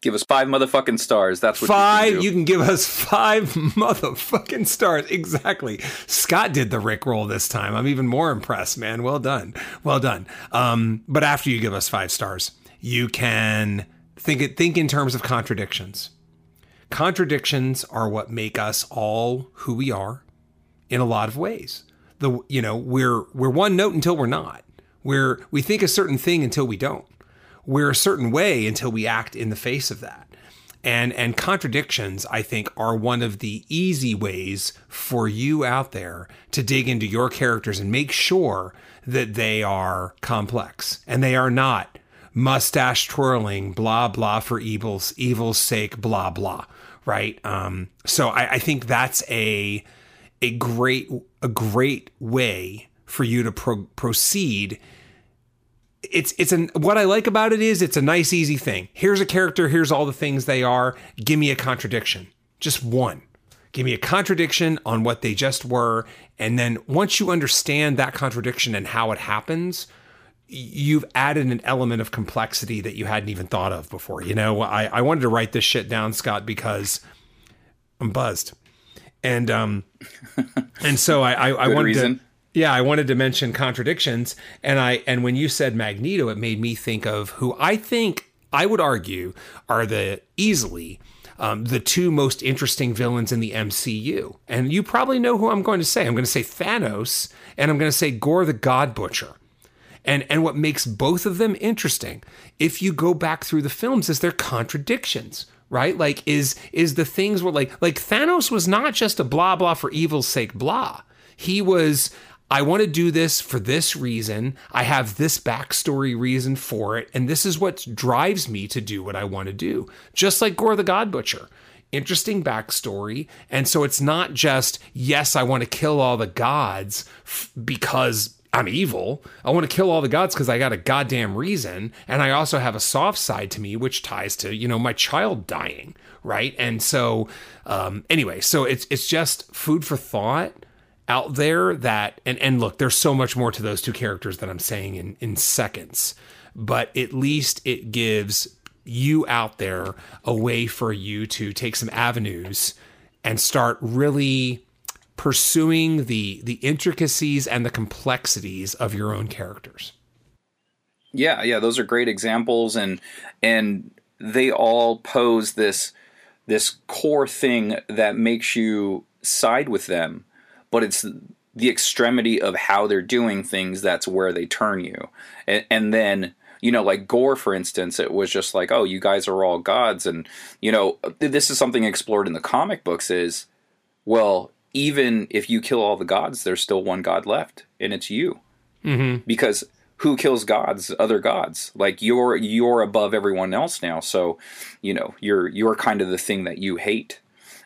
Give us five motherfucking stars. That's what five. You can, you can, give us five [LAUGHS] motherfucking stars. Exactly. Scott did the Rick roll this time. I'm even more impressed, man. Well done. Well done. Um, but after you give us five stars, You can think it think in terms of contradictions. Contradictions are what make us all who we are in a lot of ways. The you know, we're we're one note until we're not. We're we think a certain thing until we don't. We're a certain way until we act in the face of that. And and contradictions, I think, are one of the easy ways for you out there to dig into your characters and make sure that they are complex and they are not mustache twirling, blah blah for evil's evil's sake, blah blah. Right. Um, so I, I think that's a a great a great way for you to pro- proceed it's it's an what I like about it is it's a nice easy thing. Here's a character, here's all the things they are. Give me a contradiction. Just one. Give me a contradiction on what they just were and then once you understand that contradiction and how it happens, you've added an element of complexity that you hadn't even thought of before. You know, I, I wanted to write this shit down, Scott, because I'm buzzed. And um [LAUGHS] and so I I, I wanted reason. to yeah, I wanted to mention contradictions, and I and when you said Magneto, it made me think of who I think I would argue are the easily um, the two most interesting villains in the MCU. And you probably know who I'm going to say. I'm going to say Thanos, and I'm going to say Gorr the God Butcher. And and what makes both of them interesting, if you go back through the films, is their contradictions right? Like is is the things where like like Thanos was not just a blah blah for evil's sake blah. He was I want to do this for this reason. I have this backstory reason for it, and this is what drives me to do what I want to do. Just like Gorr the God Butcher. Interesting backstory. And so it's not just, yes, I want to kill all the gods f- because I'm evil. I want to kill all the gods because I got a goddamn reason. And I also have a soft side to me, which ties to, you know, my child dying. Right. And so, um, anyway, so it's, it's just food for thought out there that and and look there's so much more to those two characters that I'm saying in in seconds but at least it gives you out there a way for you to take some avenues and start really pursuing the the intricacies and the complexities of your own characters. Yeah, yeah, those are great examples and and they all pose this this core thing that makes you side with them but it's the extremity of how they're doing things that's where they turn you. And, and, then, you know, like Gorr, for instance, it was just like, oh, you guys are all gods. And, you know, this is something explored in the comic books is, well, even if you kill all the gods, there's still one god left, and it's you. Mm-hmm. Because who kills gods? Other gods. Like you're you're above everyone else now. So, you know, you're you're kind of the thing that you hate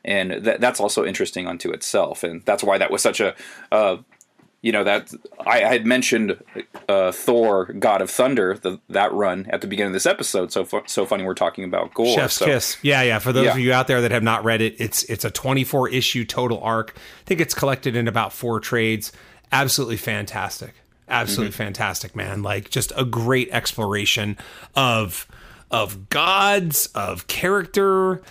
and that, that's also interesting unto itself, and that's why that was such a. Uh, you know that I, I had mentioned uh, Thor, God of Thunder, the, that run at the beginning of this episode. So fu- so funny, we're talking about Gorr. Chef's so. Kiss, yeah, yeah. For those yeah. of you out there that have not read it, it's it's a 24 issue total arc. I think it's collected in about four trades. Absolutely fantastic, absolutely mm-hmm. fantastic, man. Like just a great exploration of of gods, of character,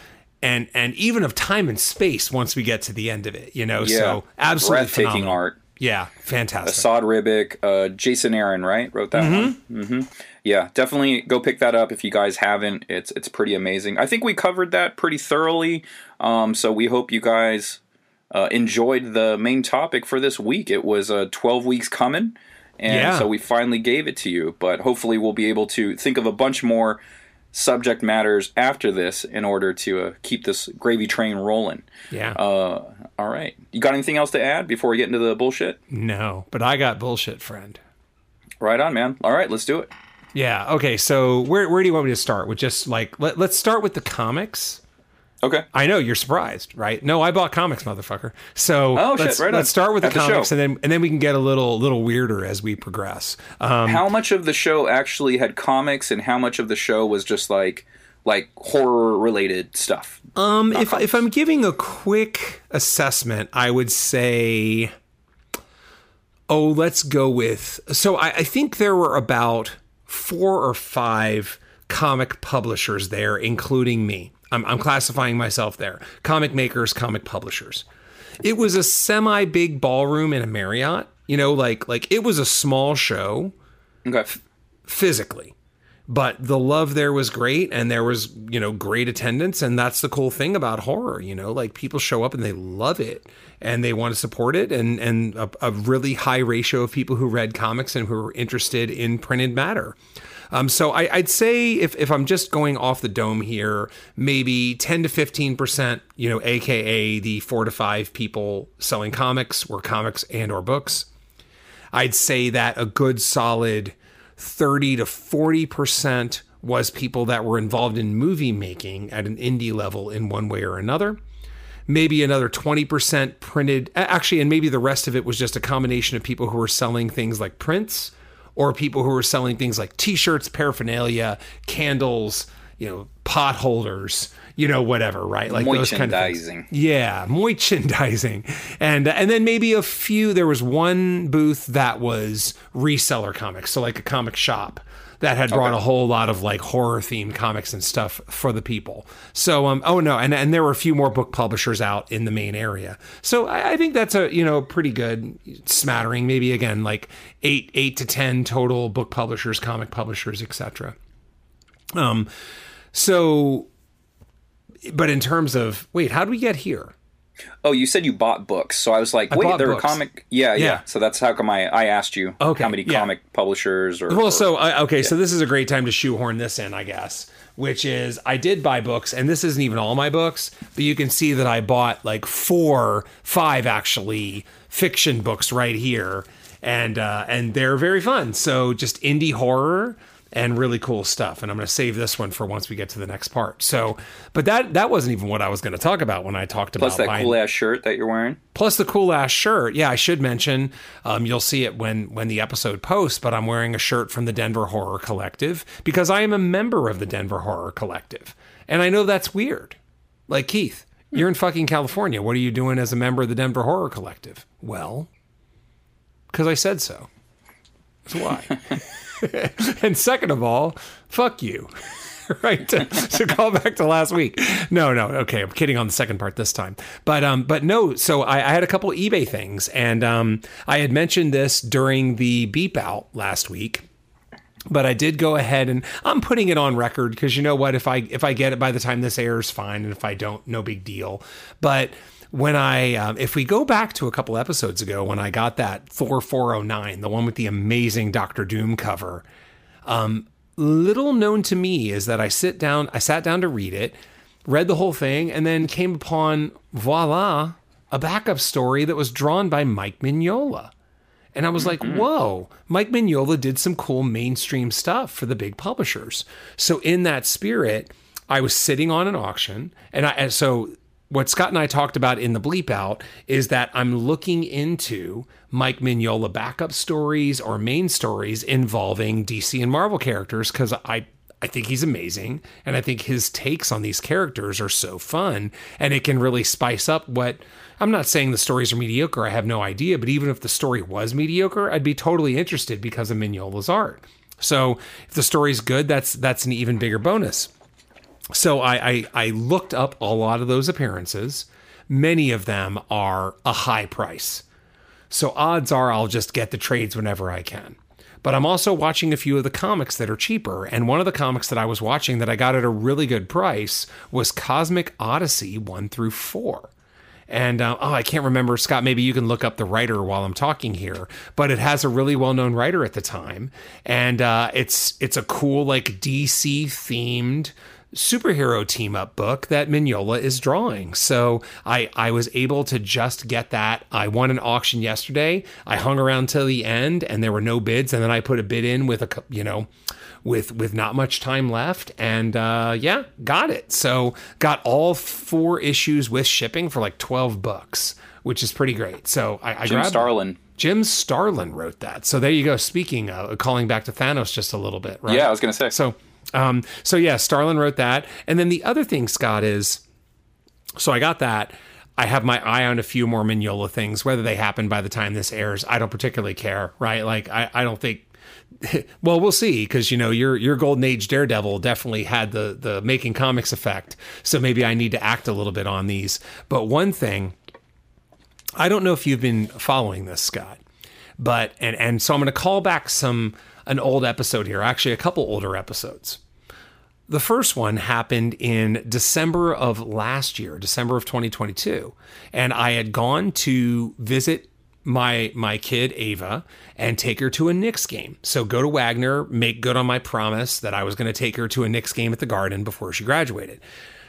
and and even of time and space once we get to the end of it. You know, yeah. so absolutely breathtaking phenomenal. art. Yeah, fantastic. Esad Ribic, uh, Jason Aaron, right, wrote that mm-hmm. one. Mm-hmm. Yeah, definitely go pick that up if you guys haven't. It's it's pretty amazing. I think we covered that pretty thoroughly. Um, so we hope you guys uh, enjoyed the main topic for this week. It was uh, 12 weeks coming, and yeah. so we finally gave it to you. But hopefully, we'll be able to think of a bunch more subject matters after this in order to uh, keep this gravy train rolling. Yeah. Uh, all right. You got anything else to add before we get into the bullshit? No, but I got bullshit, friend. Right on, man. All right, let's do it. Yeah. Okay. So where where do you want me to start? With just like let, let's start with the comics. Okay. I know you're surprised, right? No, I bought comics, motherfucker. So oh, let's, shit, right let's start with the At comics, the and then and then we can get a little little weirder as we progress. Um, how much of the show actually had comics, and how much of the show was just like like horror related stuff? Um, if comics. if I'm giving a quick assessment, I would say, oh, let's go with. So I, I think there were about four or five comic publishers there, including me. I'm, I'm classifying myself there. Comic makers, comic publishers. It was a semi big ballroom in a Marriott. You know, like like it was a small show. Okay. F- physically, but the love there was great and there was you know great attendance. And that's the cool thing about horror you know like people show up and they love it and they want to support it. And and a, a really high ratio of people who read comics and who are interested in printed matter. Um, so I, would say if, if I'm just going off the dome here, maybe 10 to 15 percent, you know, aka the four to five people selling comics or comics and or books. I'd say that a good solid 30 to 40% was people that were involved in movie making at an indie level in one way or another. Maybe another 20% printed, actually, and maybe the rest of it was just a combination of people who were selling things like prints or people who were selling things like t shirts, paraphernalia, candles, you know, pot holders, you know, whatever, right? Like those kind of things. Yeah, [LAUGHS] merchandising, and and then maybe a few. There was one booth that was reseller comics, so like a comic shop that had brought okay. a whole lot of like horror themed comics and stuff for the people. So um oh no, and and there were a few more book publishers out in the main area. So I, I think that's a you know pretty good smattering. Maybe again like eight eight to ten total book publishers, comic publishers, etc. Um, so but in terms of wait, how do we get here? Oh, you said you bought books, so I was like, wait, there are comic. Yeah, yeah, yeah, So that's how come I, I asked you okay, how many yeah. comic publishers or. Well, or, so uh, okay, yeah. so this is a great time to shoehorn this in, I guess. Which is, I did buy books, and this isn't even all my books, but you can see that I bought like four, five actually fiction books right here, and uh, and they're very fun. So just indie horror and really cool stuff. And I'm going to save this one for once we get to the next part. So, but that that wasn't even what I was going to talk about when I talked Plus about plus that cool ass shirt that you're wearing. Plus the cool ass shirt. Yeah, I should mention. Um, you'll see it when when the episode posts. But I'm wearing a shirt from the Denver Horror Collective because I am a member of the Denver Horror Collective, and I know that's weird. Like Keith, you're in fucking California. What are you doing as a member of the Denver Horror Collective? Well, because I said so. That's why. [LAUGHS] [LAUGHS] and second of all, fuck you. [LAUGHS] right to, to call back to last week. No, no, okay, I'm kidding on the second part this time. But um, but no. So I, I had a couple eBay things, and um, I had mentioned this during the beep out last week but I did go ahead and I'm putting it on record because you know what if I if I get it by the time this airs fine and if I don't no big deal but when I, um, if we go back to a couple episodes ago when I got that Thor 409, the one with the amazing Doctor Doom cover, um, little known to me is that I sit down, I sat down to read it, read the whole thing, and then came upon, voila, a backup story that was drawn by Mike Mignola. And I was like, mm-hmm. whoa, Mike Mignola did some cool mainstream stuff for the big publishers. So, in that spirit, I was sitting on an auction, and I, and so what Scott and I talked about in the bleep out is that I'm looking into Mike Mignola backup stories or main stories involving DC and Marvel characters because I I think he's amazing and I think his takes on these characters are so fun and it can really spice up what I'm not saying the stories are mediocre, I have no idea, but even if the story was mediocre, I'd be totally interested because of Mignola's art. So if the story's good, that's that's an even bigger bonus so I, I, I looked up a lot of those appearances. Many of them are a high price. So odds are I'll just get the trades whenever I can. But I'm also watching a few of the comics that are cheaper. And one of the comics that I was watching that I got at a really good price was Cosmic Odyssey 1 through 4. And uh, oh, I can't remember, Scott. Maybe you can look up the writer while I'm talking here. But it has a really well-known writer at the time, and uh, it's it's a cool like DC themed superhero team up book that Mignola is drawing. So I I was able to just get that. I won an auction yesterday. I hung around till the end and there were no bids and then I put a bid in with a you know with with not much time left and uh, yeah got it so got all four issues with shipping for like 12 bucks which is pretty great so i, I jim grabbed starlin Jim Starlin wrote that. So there you go. Speaking of calling back to Thanos just a little bit, right? Yeah, I was going to say. So um, so yeah, Starlin wrote that, and then the other thing, Scott, is so I got that. I have my eye on a few more Mignola things. Whether they happen by the time this airs, I don't particularly care, right? Like I, I don't think. [LAUGHS] Well, we'll see because you know your your Golden Age Daredevil definitely had the the making comics effect. So maybe I need to act a little bit on these. But one thing, I don't know if you've been following this, Scott, but and and so I'm going to call back some an old episode here, actually, a couple older episodes. The first one happened in December of last year, December of 2022. And I had gone to visit my my kid Ava and take her to a Knicks game. So go to Wagner, make good on my promise that I was going to take her to a Knicks game at the Garden before she graduated.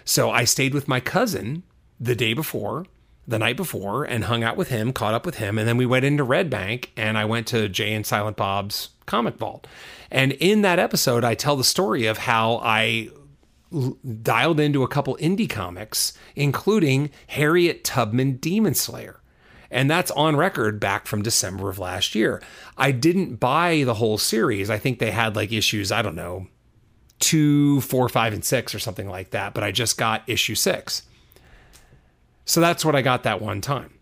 So I stayed with my cousin the day before, the night before, and hung out with him, caught up with him, and then we went into Red Bank and I went to Jay and Silent Bob's Comic Vault. And in that episode, I tell the story of how I dialed into a couple indie comics, including Harriet Tubman Demon Slayer and that's on record back from December of last year. I didn't buy the whole series. I think they had like issues, I don't know, two, four, five, and six or something like that, but I just got issue six. So that's what I got that one time.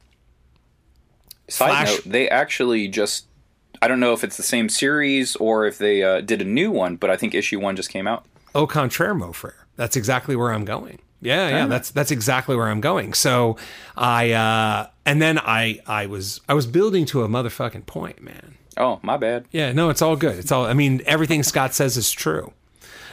Side Flash, note, they actually just I don't know if it's the same series or if they uh, did a new one, but I think issue one just came out. Au contraire, mon frere. That's exactly where I'm going. Yeah, yeah, that's that's exactly where I'm going. So I uh and then I I was I was building to a motherfucking point, man. Oh, my bad. Yeah, no, it's all good. It's all I mean, everything Scott says is true.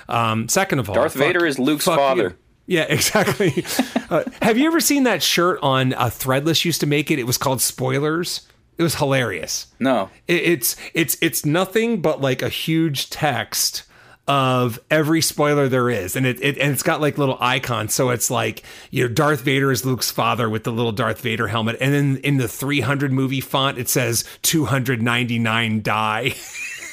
Um second of all, Darth fuck, Vader is Luke's father. You. Yeah, [LAUGHS] exactly. uh, have you ever seen that shirt on uh, Threadless used to make it? It was called Spoilers. It was hilarious. No. It, it's it's it's nothing but like a huge text of every spoiler there is, and it, it and it's got like little icons. So it's like you know Darth Vader is Luke's father with the little Darth Vader helmet, and then in the 300 movie font it says 299 die. [LAUGHS]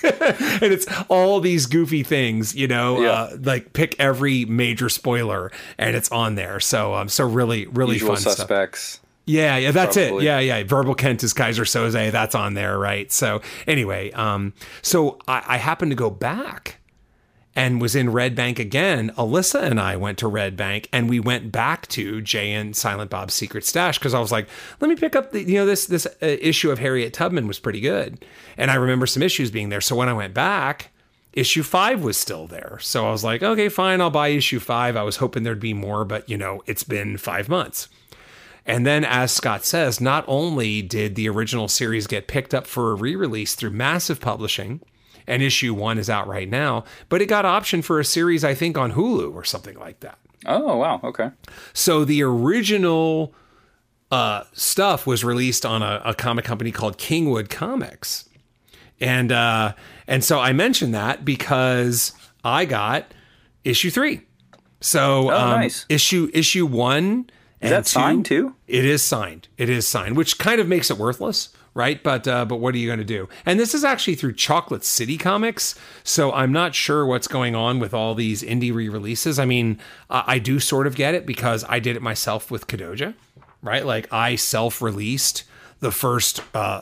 [LAUGHS] and it's all these goofy things, you know, yeah. uh, like pick every major spoiler and it's on there. So, um, so really, really Usual fun suspects. Stuff. Yeah, yeah, that's Probably. it. Yeah, yeah. Verbal Kint is Kaiser Söze. That's on there, right? So anyway, um, so I, I happened to go back and was in Red Bank again, Alyssa and I went to Red Bank and we went back to Jay and Silent Bob's Secret Stash because I was like, let me pick up the you know this this uh, issue of Harriet Tubman was pretty good, and I remember some issues being there. So when I went back, issue five was still there. So I was like, okay, fine, I'll buy issue five. I was hoping there'd be more, but you know, it's been five months. And then, as Scott says, not only did the original series get picked up for a re release through massive publishing, and issue one is out right now. But it got option for a series, I think, on Hulu or something like that. Oh wow, okay. So the original uh, stuff was released on a, a, comic company called Kingwood Comics, and uh, and so I mentioned that because I got issue three. So oh, um, nice. issue issue one. Is that two, signed too? It is signed. It is signed, which kind of makes it worthless right? But uh, but what are you going to do? And this is actually through Chocolate City Comics, so I'm not sure what's going on with all these indie re-releases. I mean, I do sort of get it because I did it myself with Kodoja, right? Like I self-released the first uh,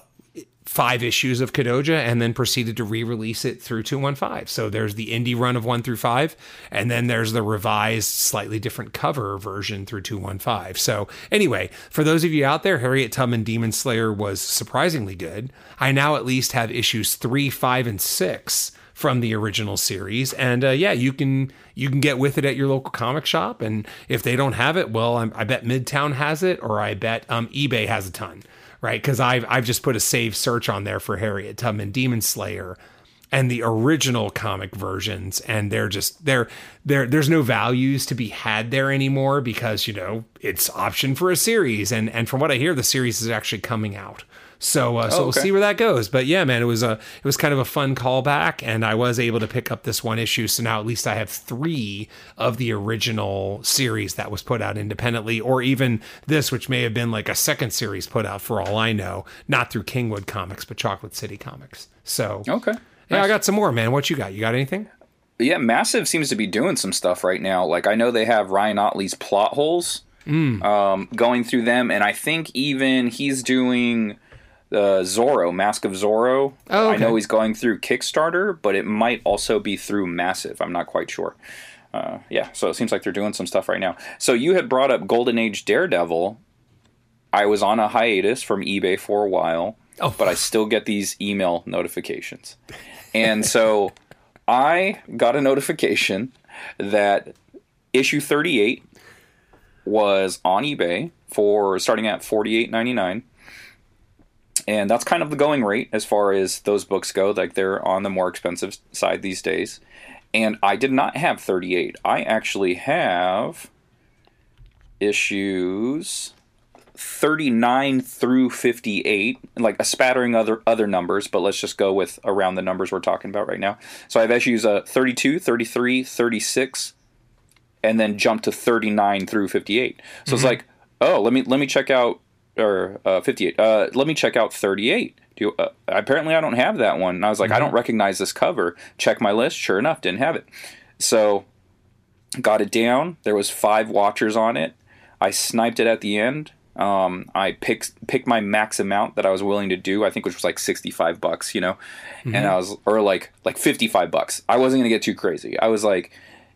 five issues of Kodoja and then proceeded to re-release it through 215. So there's the indie run of 1 through 5 and then there's the revised slightly different cover version through 215. So anyway, for those of you out there, Harriet Tubman Demon Slayer was surprisingly good. I now at least have issues 3, 5 and 6 from the original series and uh, yeah you can you can get with it at your local comic shop and if they don't have it well I'm, i bet midtown has it or i bet um, ebay has a ton right? Because I've I've just put a save search on there for Harriet Tubman Demon Slayer and the original comic versions and they're just they're there there's no values to be had there anymore because you know it's option for a series and and from what i hear the series is actually coming out so, uh, so oh, okay. we'll see where that goes. But yeah, man, it was a it was kind of a fun callback, and I was able to pick up this one issue. So now at least I have three of the original series that was put out independently, or even this, which may have been like a second series put out for all I know, not through Kingwood Comics, but Chocolate City Comics. So okay, yeah, nice. I got some more, man. What you got? You got anything? Yeah, Massive seems to be doing some stuff right now. Like I know they have Ryan Ottley's plot holes. Mm. Um, going through them, and I think even he's doing uh, Zorro, Mask of Zorro. Oh, okay. I know he's going through Kickstarter, but it might also be through Massive. I'm not quite sure. Uh, yeah, so it seems like they're doing some stuff right now. So you had brought up Golden Age Daredevil. I was on a hiatus from eBay for a while, oh. but I still get these email notifications. And so I got a notification that issue 38 was on eBay for starting at 48.99 and that's kind of the going rate as far as those books go. Like they're on the more expensive side these days. And I did not have 38. I actually have issues 39 through 58 like a spattering other other numbers but let's just go with around the numbers we're talking about right now so i have issues uh, 32 33 36 and then jump to 39 through 58 so mm-hmm. it's like oh let me let me check out or uh, 58 uh, let me check out 38 do you, uh, apparently i don't have that one and i was like mm-hmm. i don't recognize this cover check my list sure enough didn't have it so got it down there was five watchers on it i sniped it at the end um, I picked picked my max amount that I was willing to do. I think which was like sixty five bucks, you know, mm-hmm. and I was or like like fifty five bucks. I wasn't gonna get too crazy. I was like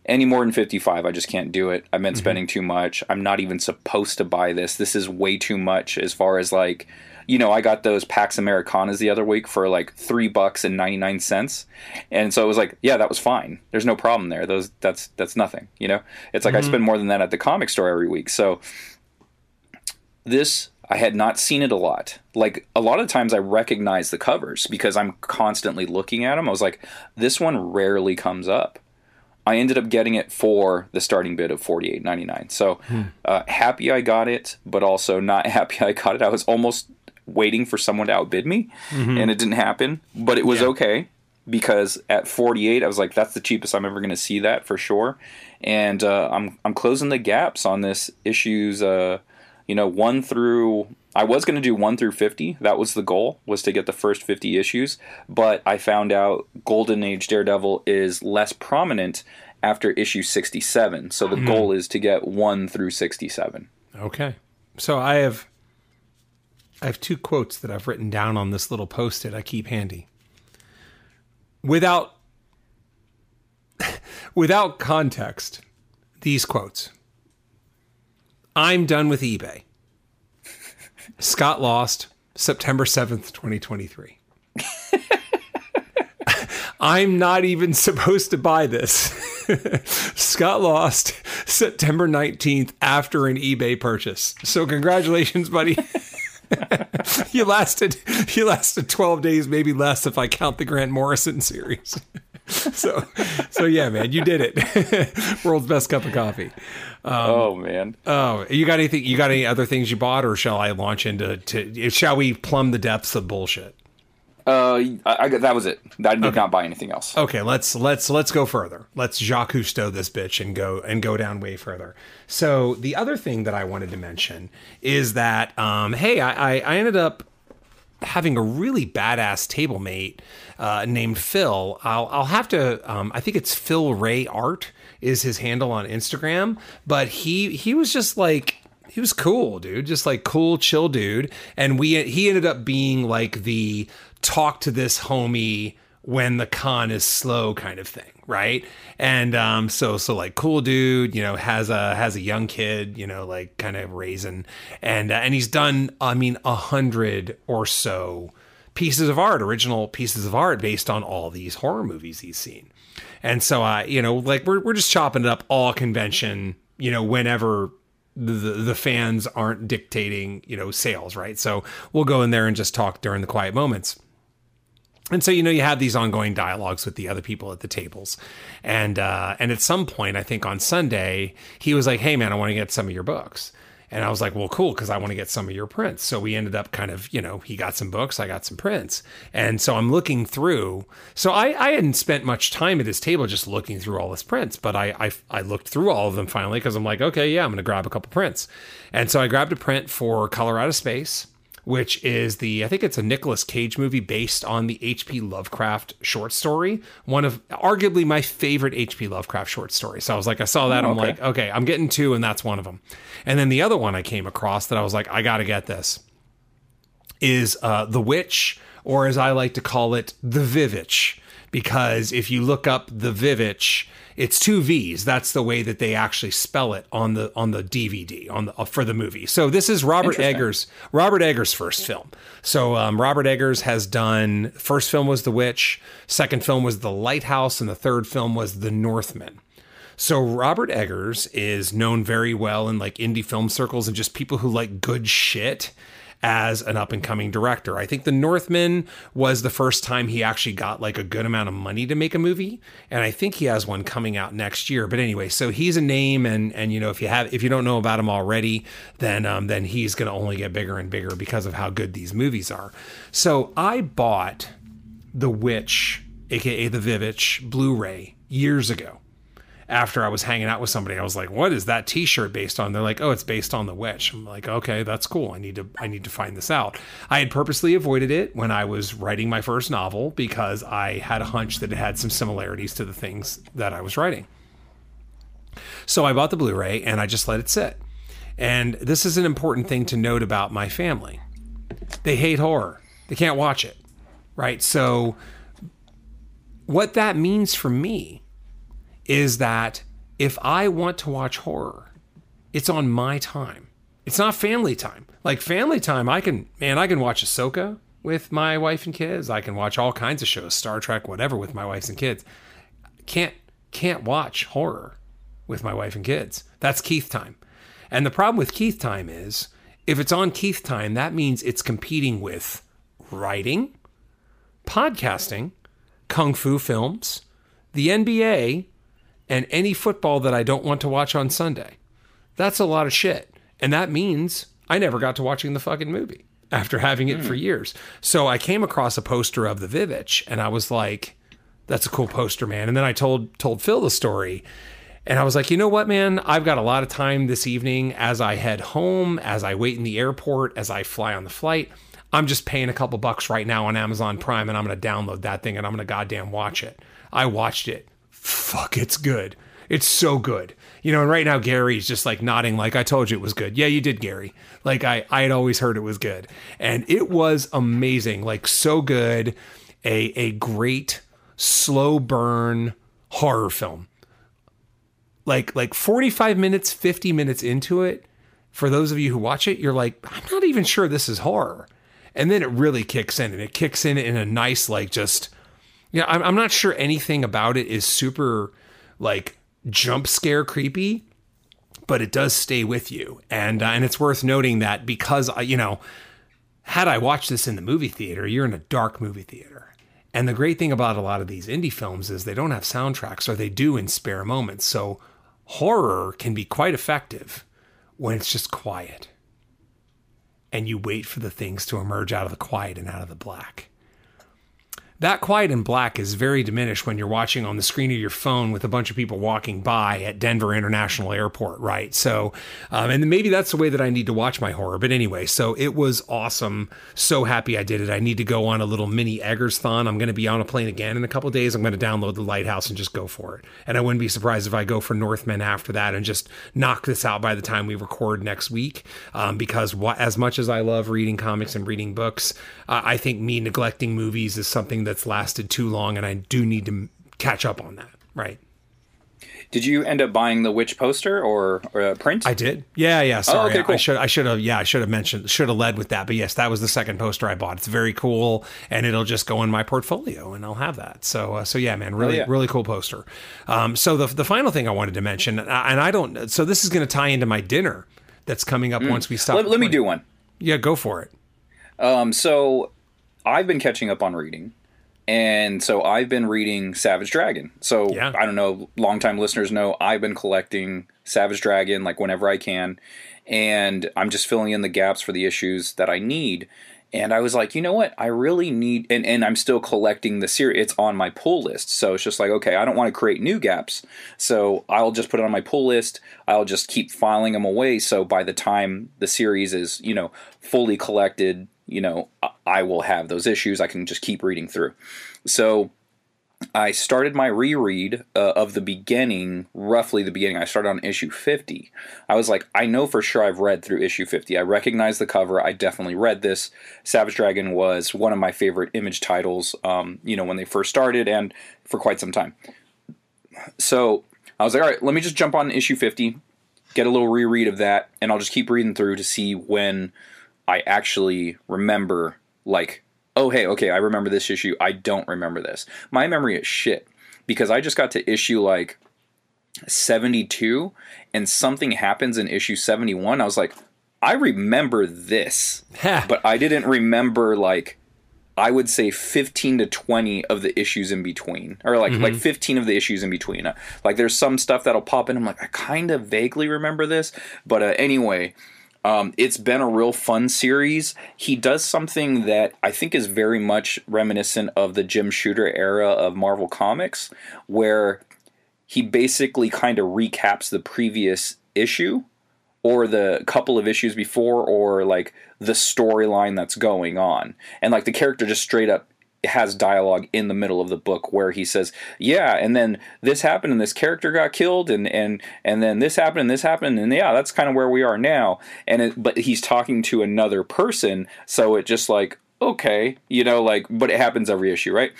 any more than fifty five, I just can't do it. I've been mm-hmm. spending too much. I'm not even supposed to buy this. This is way too much as far as like. You know, I got those Pax Americanas the other week for like three bucks and ninety nine cents, and so it was like, yeah, that was fine. There's no problem there. Those that's that's nothing. You know, it's like mm-hmm. I spend more than that at the comic store every week. So this I had not seen it a lot. Like a lot of times I recognize the covers because I'm constantly looking at them. I was like, this one rarely comes up. I ended up getting it for the starting bid of forty eight ninety nine. So hmm. uh, happy I got it, but also not [LAUGHS] happy I got it. I was almost waiting for someone to outbid me, mm-hmm. and it didn't happen. But it was yeah. okay because at forty eight, I was like, that's the cheapest I'm ever going to see that for sure. And uh, I'm I'm closing the gaps on this issues. Uh, you know, one through I was going to do 1 through 50. That was the goal, was to get the first 50 issues, but I found out Golden Age Daredevil is less prominent after issue 67. So the mm. goal is to get 1 through 67. Okay. So I have I have two quotes that I've written down on this little post-it I keep handy. Without [LAUGHS] without context, these quotes. I'm done with eBay. Scott lost September 7th, 2023. [LAUGHS] I'm not even supposed to buy this. [LAUGHS] Scott lost September 19th after an eBay purchase. So congratulations, buddy. [LAUGHS] you lasted you lasted 12 days, maybe less if I count the Grant Morrison series. [LAUGHS] so so yeah, man, you did it. [LAUGHS] World's best cup of coffee. Um, oh man. Oh, you got anything? You got any other things you bought, or shall I launch into? To, shall we plumb the depths of bullshit? Uh, I, I that was it. I did okay. not buy anything else. Okay, let's let's let's go further. Let's Jacques Cousteau this bitch and go and go down way further. So the other thing that I wanted to mention is that um, hey, I, I ended up having a really badass table mate uh, named Phil. I'll I'll have to. Um, I think it's Phil Ray Art is his handle on Instagram. But he he was just like he was cool, dude. Just like cool, chill dude. And we he ended up being like the talk to this homie when the con is slow kind of thing, right? And um, so so like cool dude, you know, has a has a young kid, you know, like kind of raising, and uh, and he's done, I mean, a hundred or so pieces of art, original pieces of art based on all these horror movies he's seen. And so I, you know, like we're we're just chopping it up all convention, you know, whenever the the fans aren't dictating, you know, sales, right? So we'll go in there and just talk during the quiet moments. And so you know you have these ongoing dialogues with the other people at the tables, and uh, and at some point I think on Sunday he was like, "Hey man, I want to get some of your books," And I was like, well, cool, because I want to get some of your prints. So we ended up kind of, you know, he got some books, I got some prints. And so I'm looking through. So I, I hadn't spent much time at his table just looking through all his prints, but I, I, I looked through all of them finally because I'm like, okay, yeah, I'm going to grab a couple prints. And so I grabbed a print for Color Out of Space which is the I think it's a Nicolas Cage movie based on the H.P. Lovecraft short story. One of arguably my favorite H.P. Lovecraft short stories. So I was like, I saw that, oh, I'm like, okay, I'm getting two, and that's one of them. And then the other one I came across that I was like, I got to get this is uh, The Witch, or as I like to call it, The Vivitch. Because if you look up The Vivitch, it's two V's. That's the way that they actually spell it on the on the DVD on the uh, for the movie. So this is Robert Eggers Robert Eggers' first film. So um, Robert Eggers has done first film was The Witch, second film was The Lighthouse, and the third film was The Northman. So Robert Eggers is known very well in like indie film circles and just people who like good shit as an up and coming director. I think The Northman was the first time he actually got like a good amount of money to make a movie, and I think he has one coming out next year. But anyway, so he's a name, and and you know if you have if you don't know about him already, then um, then he's going to only get bigger and bigger because of how good these movies are. So I bought The Witch, aka The Vivitch, Blu-ray years ago after I was hanging out with somebody, I was like, "What is that T-shirt based on?" They're like, "Oh, it's based on The Witch." I'm like, "Okay, that's cool. I need to I need to find this out." I had purposely avoided it when I was writing my first novel because I had a hunch that it had some similarities to the things that I was writing. So I bought the Blu-ray and I just let it sit. And this is an important thing to note about my family. They hate horror. They can't watch it. Right? So what that means for me is that if I want to watch horror, it's on my time. It's not family time. Like family time, I can man, I can watch Ahsoka with my wife and kids. I can watch all kinds of shows, Star Trek, whatever, with my wife and kids. Can't can't watch horror with my wife and kids. That's Keith time. And the problem with Keith time is if it's on Keith time, that means it's competing with writing, podcasting, kung fu films, the NBA, and any football that I don't want to watch on Sunday. That's a lot of shit. And that means I never got to watching the fucking movie after having it mm. for hmm. years. So I came across a poster of the Vivitch and I was like, that's a cool poster, man. And then I told told Phil the story. And I was like, you know what, man? I've got a lot of time this evening as I head home, as I wait in the airport, as I fly on the flight. I'm just paying a couple bucks right now on Amazon Prime and I'm going to download that thing and I'm going to goddamn watch it. I watched it fuck, it's good. It's so good. You know, and right now Gary's just like nodding like I told you it was good. Yeah, you did, Gary. Like I I had always heard it was good. And it was amazing. Like so good. A a great slow burn horror film. Like like 45 minutes, 50 minutes into it, for those of you who watch it, you're like, I'm not even sure this is horror. And then it really kicks in and it kicks in in a nice like just yeah, I'm, I'm not sure anything about it is super like jump scare creepy, but it does stay with you. And uh, and it's worth noting that because uh, you know, had I watched this in the movie theater, you're in a dark movie theater. And the great thing about a lot of these indie films is they don't have soundtracks or they do in spare moments. So horror can be quite effective when it's just quiet. And you wait for the things to emerge out of the quiet and out of the black that quiet and black is very diminished when you're watching on the screen of your phone with a bunch of people walking by at Denver International Airport, right? So, um, and maybe that's the way that I need to watch my horror. But anyway, so it was awesome. So happy I did it. I need to go on a little mini Eggers thon. I'm going to be on a plane again in a couple days. I'm going to download the Lighthouse and just go for it. And I wouldn't be surprised if I go for Northman after that and just knock this out by the time we record next week. Um, because as much as I love reading comics and reading books, uh, I think me neglecting movies is something that that's lasted too long, and I do need to catch up on that. Right. Did you end up buying the witch poster or, or print? I did. Yeah, yeah. Sorry, oh, okay, cool. I should I should have yeah I should have mentioned should have led with that. But yes, that was the second poster I bought. It's very cool, and it'll just go in my portfolio, and I'll have that. So uh, so yeah, man, really oh, yeah. really cool poster. Um, so the the final thing I wanted to mention, and I don't. So this is going to tie into my dinner that's coming up mm. once we stop. Let, let, me do one. Yeah, go for it. Um, so I've been catching up on reading. And so I've been reading Savage Dragon. So yeah. I don't know, longtime listeners know I've been collecting Savage Dragon like whenever I can. And I'm just filling in the gaps for the issues that I need. And I was like, you know what? I really need, and, and I'm still collecting the series. It's on my pull list. So it's just like, okay, I don't want to create new gaps. So I'll just put it on my pull list. I'll just keep filing them away. So by the time the series is, you know, fully collected, you know, I will have those issues. I can just keep reading through. So I started my reread uh, of the beginning, roughly the beginning. I started on issue 50. I was like, I know for sure I've read through issue 50. I recognize the cover. I definitely read this. Savage Dragon was one of my favorite image titles, um, you know, when they first started and for quite some time. So I was like, all right, let me just jump on issue 50, get a little reread of that, and I'll just keep reading through to see when I actually remember, like, oh, hey, okay, I remember this issue. I don't remember this. My memory is shit because I just got to issue like 72 and something happens in issue 71 i was like i remember this but i didn't remember like i would say 15 to 20 of the issues in between or like like 15 of the issues in between. Uh, like there's some stuff that'll pop in. I'm like i kind of vaguely remember this but uh, anyway um, it's been a real fun series. He does something that I think is very much reminiscent of the Jim Shooter era of Marvel Comics, where he basically kind of recaps the previous issue or the couple of issues before or like the storyline that's going on. And like the character just straight up has dialogue in the middle of the book where he says, "Yeah, and then this happened and this character got killed and and and then this happened and this happened and yeah, that's kind of where we are now." And it, but he's talking to another person, so it just like okay, you know, like but it happens every issue, right?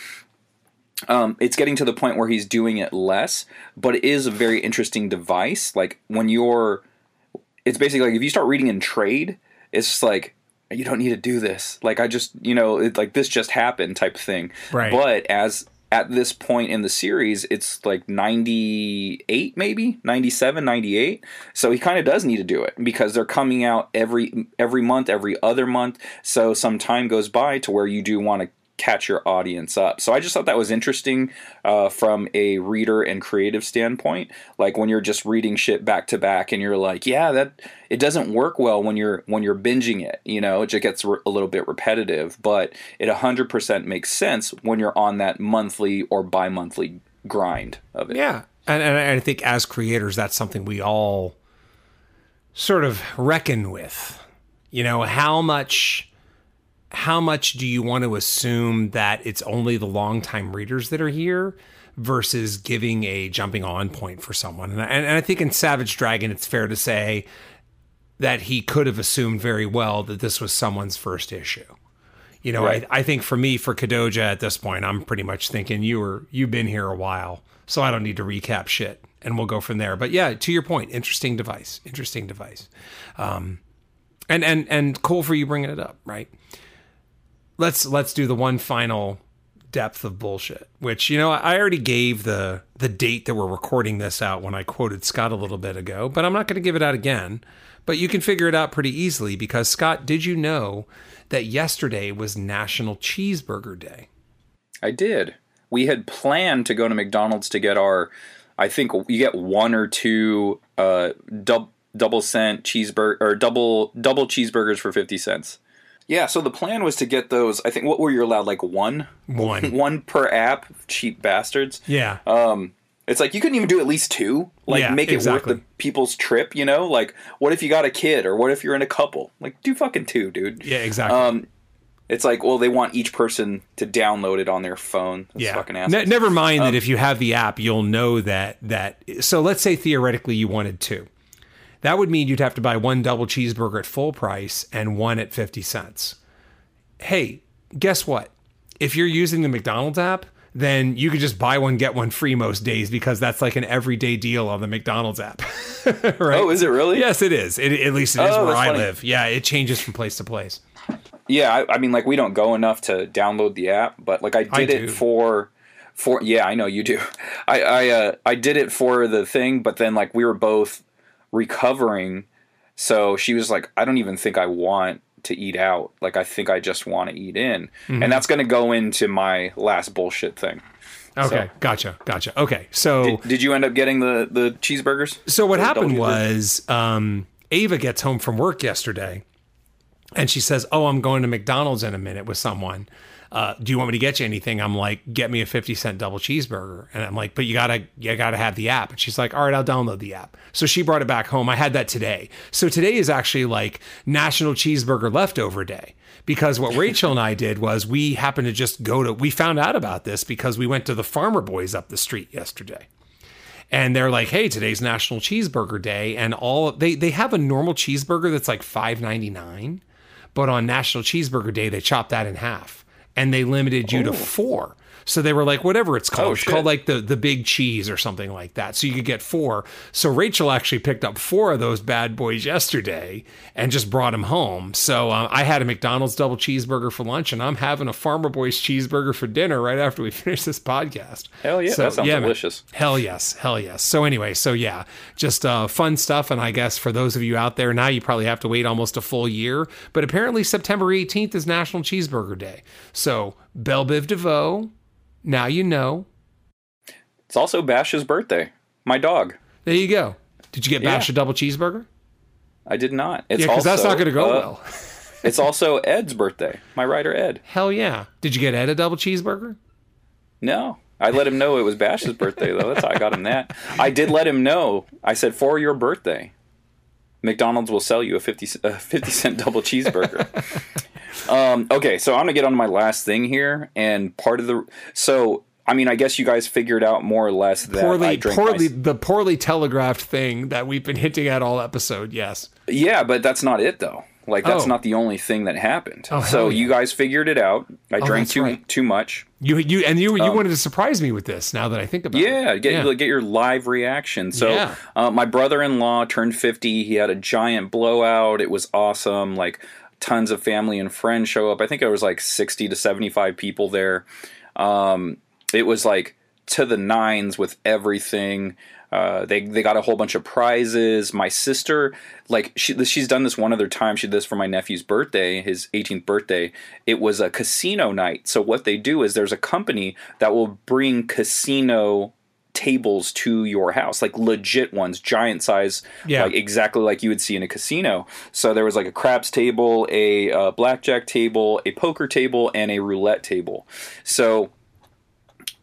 um, it's getting to the point where he's doing it less, but it is a very interesting device. Like when you're, it's basically like if you start reading in trade, it's just like you don't need to do this. Like I just, you know, it, like this just happened type thing. Right. But as at this point in the series, it's like 98 maybe, 97, 98. So he kind of does need to do it because they're coming out every every month, every other month. So some time goes by to where you do want to catch your audience up. So I just thought that was interesting uh, from a reader and creative standpoint. Like when you're just reading shit back to back, and you're like, yeah, that it doesn't work well when you're when you're binging it. You know, it just gets re- a little bit repetitive. But it 100% makes sense when you're on that monthly or bi-monthly grind of it. Yeah. And, and I think as creators, that's something we all sort of reckon with. You know, how much how much do you want to assume that it's only the longtime readers that are here versus giving a jumping on point for someone? And I, and I think in Savage Dragon, it's fair to say that he could have assumed very well that this was someone's first issue. You know, Right. I, I think for me, for Kodoja at this point, I'm pretty much thinking you were you've been here a while, so I don't need to recap shit, and we'll go from there. But yeah, to your point, interesting device, interesting device, um, and and and cool for you bringing it up, right? Let's let's do the one final depth of bullshit, which you know I already gave the the date that we're recording this out when I quoted Scott a little bit ago, but I'm not going to give it out again. But you can figure it out pretty easily because Scott, did you know that yesterday was National Cheeseburger Day? I did. We had planned to go to McDonald's to get our. I think you get one or two uh, dub, double cent cheeseburger or double double cheeseburgers for fifty cents. Yeah, so the plan was to get those. I think what were you allowed like one, One. [LAUGHS] one per app. Cheap bastards. Yeah. Um, it's like you couldn't even do at least two. Like Yeah, make it exactly. worth the people's trip. You know, like what if you got a kid or what if you're in a couple? Like do fucking two, dude. yeah, exactly. Um, it's like well they want each person to download it on their phone. That's yeah. fucking Ne- never mind Um, that if you have the app, you'll know that that. So let's say theoretically you wanted two. That would mean you'd have to buy one double cheeseburger at full price and one at 50 cents. Hey, guess what? If you're using the McDonald's app, then you could just buy one get one free most days because that's like an everyday deal on the McDonald's app. [LAUGHS] right? Oh, is it really? Yes, it is. It, at least it is Oh, where I funny. live. Yeah, it changes from place to place. Yeah, I, I mean, like we don't go enough to download the app, but like I did I it for, for yeah, I know you do. [LAUGHS] I I uh, I did it for the thing, but then like we were both recovering, so she was like, I don't even think I want to eat out. Like I think I just want to eat in, Mm-hmm. and that's going to go into my last bullshit thing. Okay, gotcha, gotcha. Okay, so Did, did you end up getting the the cheeseburgers? So what happened was um, Ava gets home from work yesterday, and she says, "Oh, I'm going to McDonald's in a minute with someone. Uh, do you want me to get you anything?" I'm like, "Get me a fifty cent double cheeseburger." And I'm like, "But you gotta, you gotta have the app." And she's like, "All right, I'll download the app." So she brought it back home. I had that today. So today is actually like National Cheeseburger Leftover Day because what Rachel and I did was we happened to just go to. We found out about this because we went to the Farmer Boys up the street yesterday and they're like, "Hey, today's National Cheeseburger Day," and all they they have a normal cheeseburger that's like five ninety nine, but on National Cheeseburger Day they chop that in half, and they limited you to oh. four. So they were like, whatever it's called, Oh, it's called like the the big cheese or something like that. So you could get four. So Rachel actually picked up four of those bad boys yesterday and just brought them home. So um, I had a McDonald's double cheeseburger for lunch, and I'm having a Farmer Boys cheeseburger for dinner right after we [LAUGHS] finish this podcast. Hell yeah, that sounds man. delicious. Hell yes, hell yes. So anyway, so yeah, just uh, fun stuff. And I guess for those of you out there now, you probably have to wait almost a full year. But apparently, September 18th is National Cheeseburger Day. So Bell Biv DeVoe, now you know. It's also Bash's birthday. My dog. There you go. Did you get Bash Yeah. a double cheeseburger? I did not. It's Yeah, because that's not going to go uh, well. [LAUGHS] it's also Ed's birthday. My writer Ed. Hell yeah. Did you get Ed a double cheeseburger? No. I let him know it was Bash's birthday though. That's how I got him that. I did let him know. I said for your birthday, McDonald's will sell you a 50, c- a 50 cent double cheeseburger. [LAUGHS] um, okay, so I'm going to get on to my last thing here and part of the so I mean, I guess you guys figured out more or less that I Poorly, my- poorly, the poorly telegraphed thing that we've been hinting at all episode. Yes. Yeah, but that's not it though. Like that's Oh. not the only thing that happened. Oh, so yeah. you guys figured it out. I drank too right. too much. You, you, and you, you wanted to surprise me with this. Now that I think about Um, Yeah, it, get get your live reaction. So Yeah. uh, my brother-in-law turned 50. He had a giant blowout. It was awesome. Like tons of family and friends show up. I think there was like 60 to 75 people there. Um, it was like to the nines with everything. Uh, they they got a whole bunch of prizes. My sister, like she she's done this one other time. She did this for my nephew's birthday, his 18th birthday. It was a casino night. So what they do is there's a company that will bring casino tables to your house, like legit ones, giant size, Yeah. like exactly like you would see in a casino. So there was like a craps table, a uh, blackjack table, a poker table, and a roulette table. So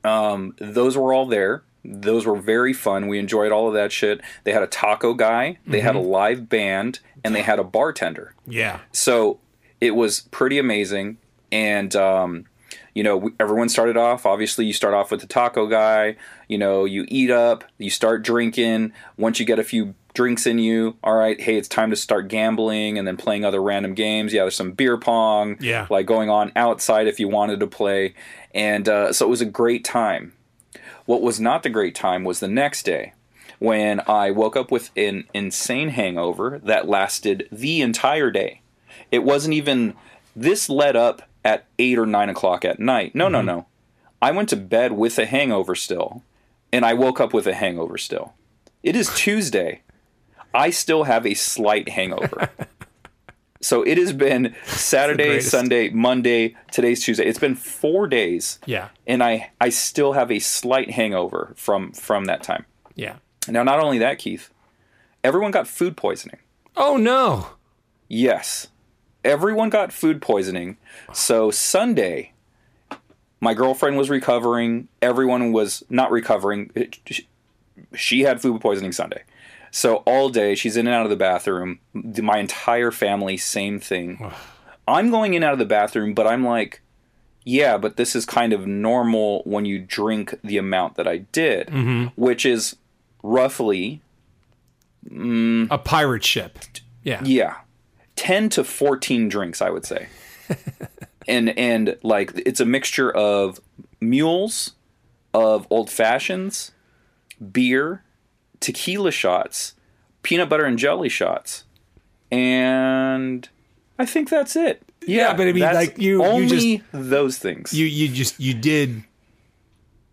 um, those were all there. Those were very fun. We enjoyed all of that shit. They had a taco guy, they had a live band, and they had a bartender. Yeah. So it was pretty amazing. And, um, you know, everyone started off. Obviously, you start off with the taco guy. You know, you eat up, you start drinking. Once you get a few drinks in you, all right, hey, it's time to start gambling and then playing other random games. Yeah, there's some beer pong, Yeah. like going on outside if you wanted to play. And uh, so it was a great time. What was not the great time was the next day when I woke up with an insane hangover that lasted the entire day. It wasn't even, this led up at 8 or 9 o'clock at night. No, no, no. I went to bed with a hangover still, and I woke up with a hangover still. It is Tuesday. I still have a slight hangover. [LAUGHS] so it has been Saturday. Sunday, Monday, today's Tuesday. It's been four days Yeah. and I I still have a slight hangover from from that time. Yeah. Now, not only that, Keith, everyone got food poisoning. Oh no. Yes, everyone got food poisoning. So Sunday, my girlfriend was recovering. Everyone was not recovering. It- She had food poisoning Sunday. So all day she's in and out of the bathroom. My entire family, same thing. I'm going in and out of the bathroom, but I'm like, yeah, but this is kind of normal when you drink the amount that I did, mm-hmm. which is roughly mm, A pirate ship. Yeah. yeah 10 to 14 drinks i would say. [LAUGHS] And and like it's a mixture of mules of old fashions beer tequila shots peanut butter and jelly shots and i think that's it. Yeah, but I mean, like, you- you only just- those things. You you just you did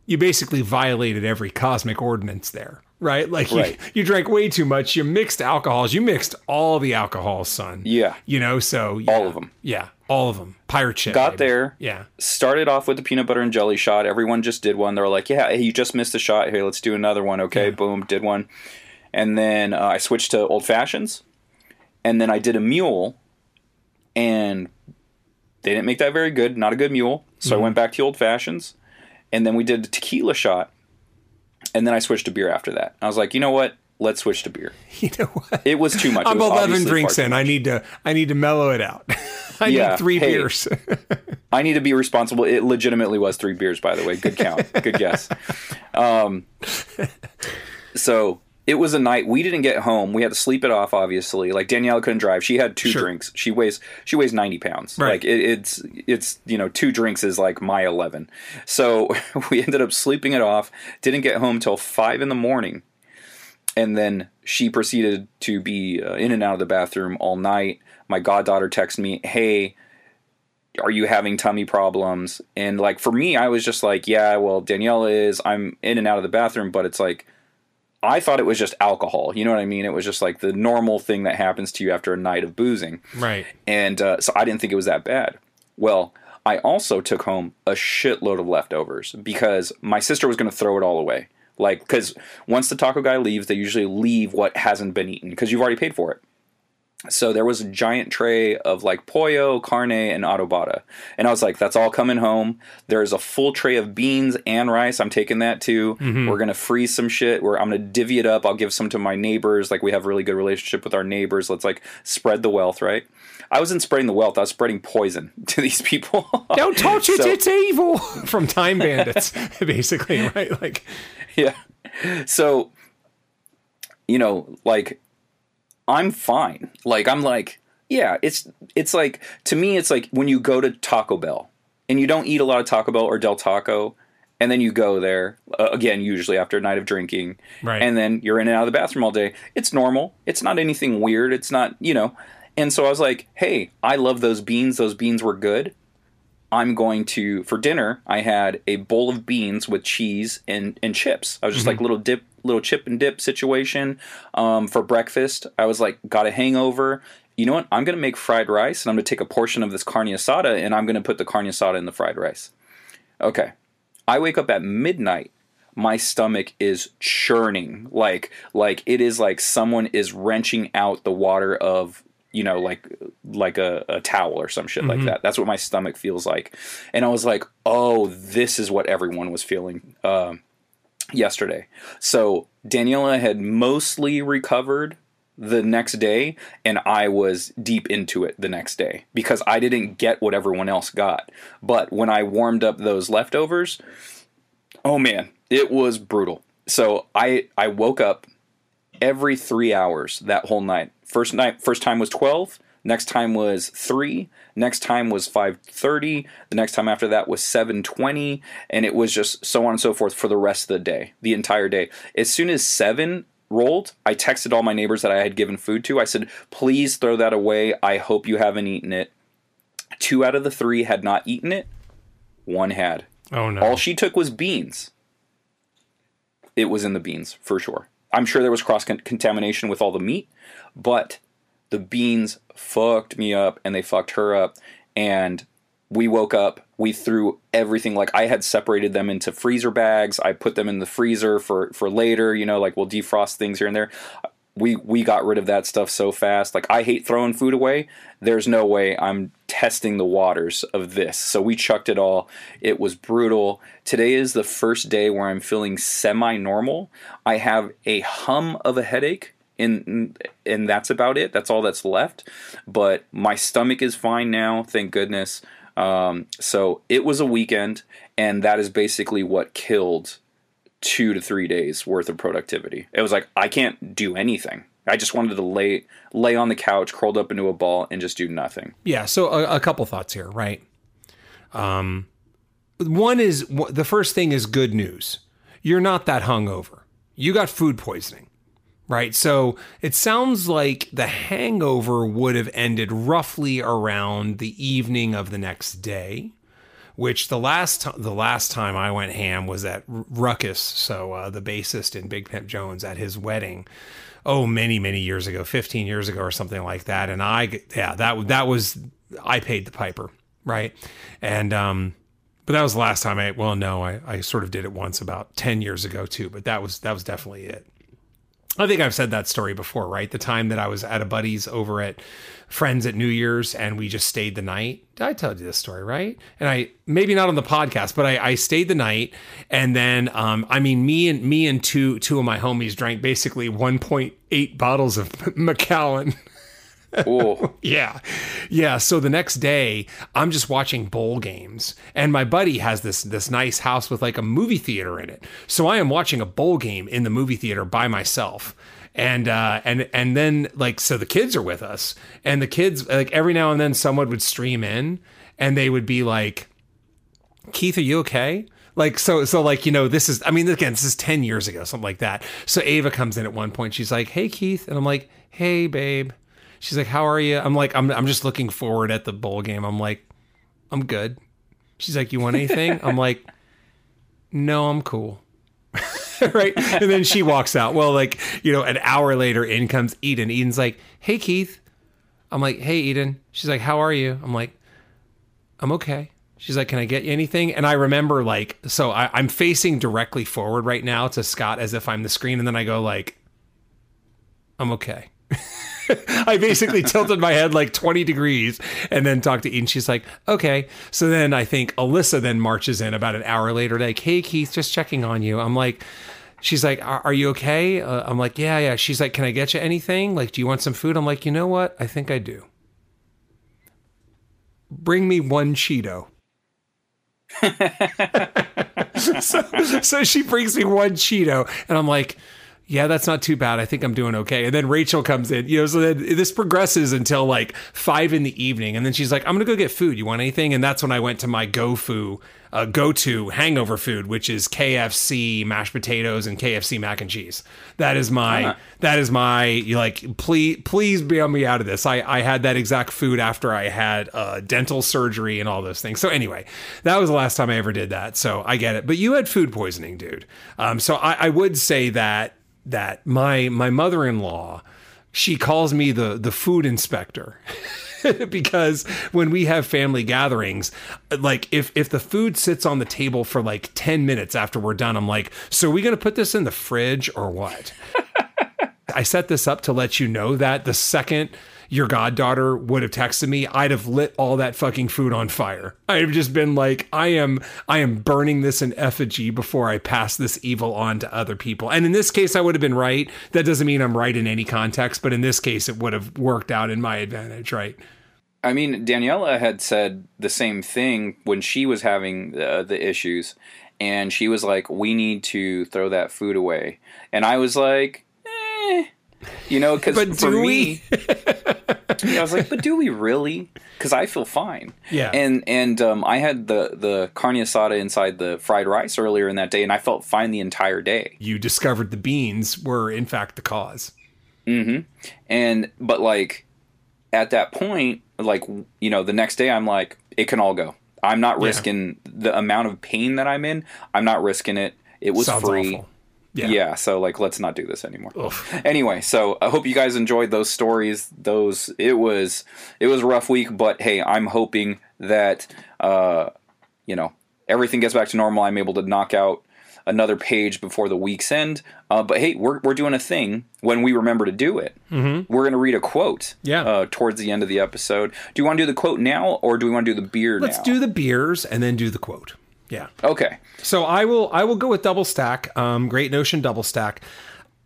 you basically violated every cosmic ordinance there, right? Like you, Right. you drank way too much. You mixed alcohols. You mixed all the alcohols, son. yeah You know, so yeah. All them. Yeah, all of them. Pirate ship. got baby. there Yeah. started off with the peanut butter and jelly shot. Everyone just did one. They were like, "Yeah, hey, you just missed a shot. Hey, let's do another one." Okay, boom, did one. And then uh, I switched to old fashions, and then I did a mule, and they didn't make that very good. Not a good mule. So I went back to old fashions, and then we did a tequila shot, and then I switched to beer after that. I was like, you know what? Let's switch to beer. [LAUGHS] You know what? It was too much. I'm was 11 drinks in. I need to I need to mellow it out. [LAUGHS] I Yeah, need three hey. beers. [LAUGHS] I need to be responsible. It legitimately was three beers, by the way. Good count. Good guess. Um, so it was a night we didn't get home. We had to sleep it off. Obviously, like Danielle couldn't drive. She had two Sure. drinks. She weighs she weighs ninety pounds. Right. Like it, it's it's you know two drinks is like my eleven. So [LAUGHS] we ended up sleeping it off. Didn't get home till five in the morning, and then she proceeded to be uh, in and out of the bathroom all night. My goddaughter texted me, "Hey." are you having tummy problems? And like for me, I was just like, yeah, well, Danielle is. I'm in and out of the bathroom, but it's like I thought it was just alcohol. You know what I mean? It was just like the normal thing that happens to you after a night of boozing. Right. And uh, so I didn't think it was that bad. Well, I also took home a shitload of leftovers because my sister was going to throw it all away. Like, because once the taco guy leaves, they usually leave what hasn't been eaten because you've already paid for it. So there was a giant tray of like pollo, carne, and adobada. And I was like, that's all coming home. There's a full tray of beans and rice. I'm taking that too. Mm-hmm. We're going to freeze some shit. Where I'm going to divvy it up. I'll give some to my neighbors. Like we have a really good relationship with our neighbors. Let's like spread the wealth, right? I wasn't spreading the wealth. I was spreading poison [LAUGHS] to these people. Don't touch it, [LAUGHS] So- it's evil. [LAUGHS] From Time Bandits, basically, right? Like, yeah. So, you know, like I'm fine. Like I'm like, yeah, it's it's like to me it's like when you go to Taco Bell and you don't eat a lot of Taco Bell or Del Taco and then you go there uh, again usually after a night of drinking Right. and then you're in and out of the bathroom all day. It's normal. It's not anything weird. It's not, you know. And so I was like, "Hey, I love those beans. Those beans were good." I'm going to for dinner. I had a bowl of beans with cheese and and chips. I was just like little dip, little chip and dip situation. Um, for breakfast, I was like, got a hangover. You know what? I'm gonna make fried rice, and I'm gonna take a portion of this carne asada, and I'm gonna put the carne asada in the fried rice. Okay, I wake up at midnight. My stomach is churning, like like it is like someone is wrenching out the water of you know like like a, a towel or some shit like that. That's what my stomach feels like, and I was like, oh, this is what everyone was feeling um yesterday. So Daniela had mostly recovered the next day and I was deep into it the next day because I didn't get what everyone else got. But when I warmed up those leftovers, oh man, it was brutal. So I I woke up every 3 hours that whole night. First night first time was 12, next time was 3, next time was 5:30, the next time after that was 7:20 and it was just so on and so forth for the rest of the day, the entire day. As soon as 7 rolled, I texted all my neighbors that I had given food to. I said, "Please throw that away. I hope you haven't eaten it." Two out of the 3 had not eaten it. One had. oh no. All she took was beans. It was in the beans for sure. I'm sure there was cross con- contamination with all the meat, but the beans fucked me up and they fucked her up. And we woke up, we threw everything like I had separated them into freezer bags. I put them in the freezer for for later, you know, like we'll defrost things here and there. We we got rid of that stuff so fast. Like I hate throwing food away. There's no way I'm testing the waters of this. So we chucked it all. It was brutal. Today is the first day where I'm feeling semi normal. I have a hum of a headache and and that's about it. That's all that's left. But my stomach is fine now, thank goodness. Um, so it was a weekend, and that is basically what killed two to three days worth of productivity. It was like I can't do anything. I just wanted to lay lay on the couch, curled up into a ball, and just do nothing. Yeah. So a, a couple thoughts here, right? Um, one is the first thing is good news. You're not that hungover. You got food poisoning, right? So it sounds like the hangover would have ended roughly around the evening of the next day. Which the last time the last time I went ham was at Ruckus, so uh, the bassist in Big Pimp Jones at his wedding oh many many years ago 15 years ago or something like that. And i yeah that that was i paid the piper right? And um but that was the last time i well no i i sort of did it once about 10 years ago too but that was that was definitely it I think I've said that story before, right? The time that I was at a buddy's over at friends at New Year's and we just stayed the night. Did I tell you this story, right? And I maybe not on the podcast, but I, I stayed the night and then um, I mean me and me and two two of my homies drank basically 1.8 bottles of [LAUGHS] Macallan. Oh, [LAUGHS] Yeah. Yeah. So the next day, I'm just watching bowl games. And my buddy has this this nice house with like a movie theater in it. So I am watching a bowl game in the movie theater by myself. And uh and and then like so the kids are with us. And the kids like every now and then someone would stream in and they would be like, Keith, are you okay? Like so so like you know this is I mean again this is 10 years ago something like that. So Ava comes in at one point she's like, "Hey Keith." And I'm like, "Hey babe." She's like, "How are you?" I'm like, "I'm I'm just looking forward at the bowl game." I'm like, "I'm good." She's like, "You want anything?" [LAUGHS] I'm like, "No, I'm cool." [LAUGHS] right? And then she walks out. Well, like, you know, an hour later in comes Eden. Eden's like, "Hey Keith." I'm like, "Hey Eden." She's like, "How are you?" I'm like, "I'm okay." She's like, "Can I get you anything?" And I remember like, so I, I'm facing directly forward right now to Scott as if I'm the screen, and then I go like, "I'm okay." [LAUGHS] [LAUGHS] I basically tilted my head like 20 degrees and then talked to Eden. She's like, okay. So then I think Alyssa then marches in about an hour later, like, hey, Keith, just checking on you. I'm like, she's like, are, you okay? Uh, I'm like, yeah, yeah. She's like, can I get you anything? Like, do you want some food? I'm like, you know what? I think I do. Bring me one Cheeto. [LAUGHS] so, so she brings me one Cheeto, and I'm like, yeah, that's not too bad. I think I'm doing okay. And then Rachel comes in, you know, so then this progresses until like five in the evening. And then she's like, I'm going to go get food. You want anything? And that's when I went to my go foo, uh, go to hangover food, which is KFC mashed potatoes and KFC mac and cheese. That is my, Uh-huh. that is my, you like, please, please bail me out of this. I, I had that exact food after I had uh, dental surgery and all those things. So anyway, that was the last time I ever did that. So I get it. But you had food poisoning, dude. Um, so I, I would say that that my my mother-in-law she calls me the the food inspector. [LAUGHS] Because when we have family gatherings like if if the food sits on the table for like 10 minutes after we're done I'm like so are we going to put this in the fridge or what? [LAUGHS] I set this up to let you know that the second your goddaughter would have texted me, I'd have lit all that fucking food on fire. I'd have just been like, I am I am burning this in effigy before I pass this evil on to other people. And in this case I would have been right. That doesn't mean I'm right in any context, but in this case it would have worked out in my advantage, right? I mean, Daniela had said the same thing when she was having uh, the issues, and she was like, "We need to throw that food away," and I was like, "Eh." You know, because for do me, [LAUGHS] I was like, "But do we really?" Because I feel fine. Yeah. And and um, I had the the carne asada inside the fried rice earlier in that day, and I felt fine the entire day. You discovered the beans were in fact the cause. Mm-hmm. And but like at that point, like you know, the next day I'm like, it can all go. I'm not Yeah. risking the amount of pain that I'm in. I'm not risking it. It was Sounds free. awful. Yeah. so like let's not do this anymore. Anyway, so I hope you guys enjoyed those stories. Those it was it was a rough week, but hey, I'm hoping that uh you know, everything gets back to normal. I'm able to knock out another page before the week's end. Uh, but hey, we're, we're doing a thing when we remember to do it. Mm-hmm. We're going to read a quote Yeah. uh, towards the end of the episode. Do you want to do the quote now or do we want to do the beer Let's now? do the beers and then do the quote. Yeah. Okay. So I will I will go with double stack. Um, Great Notion double stack.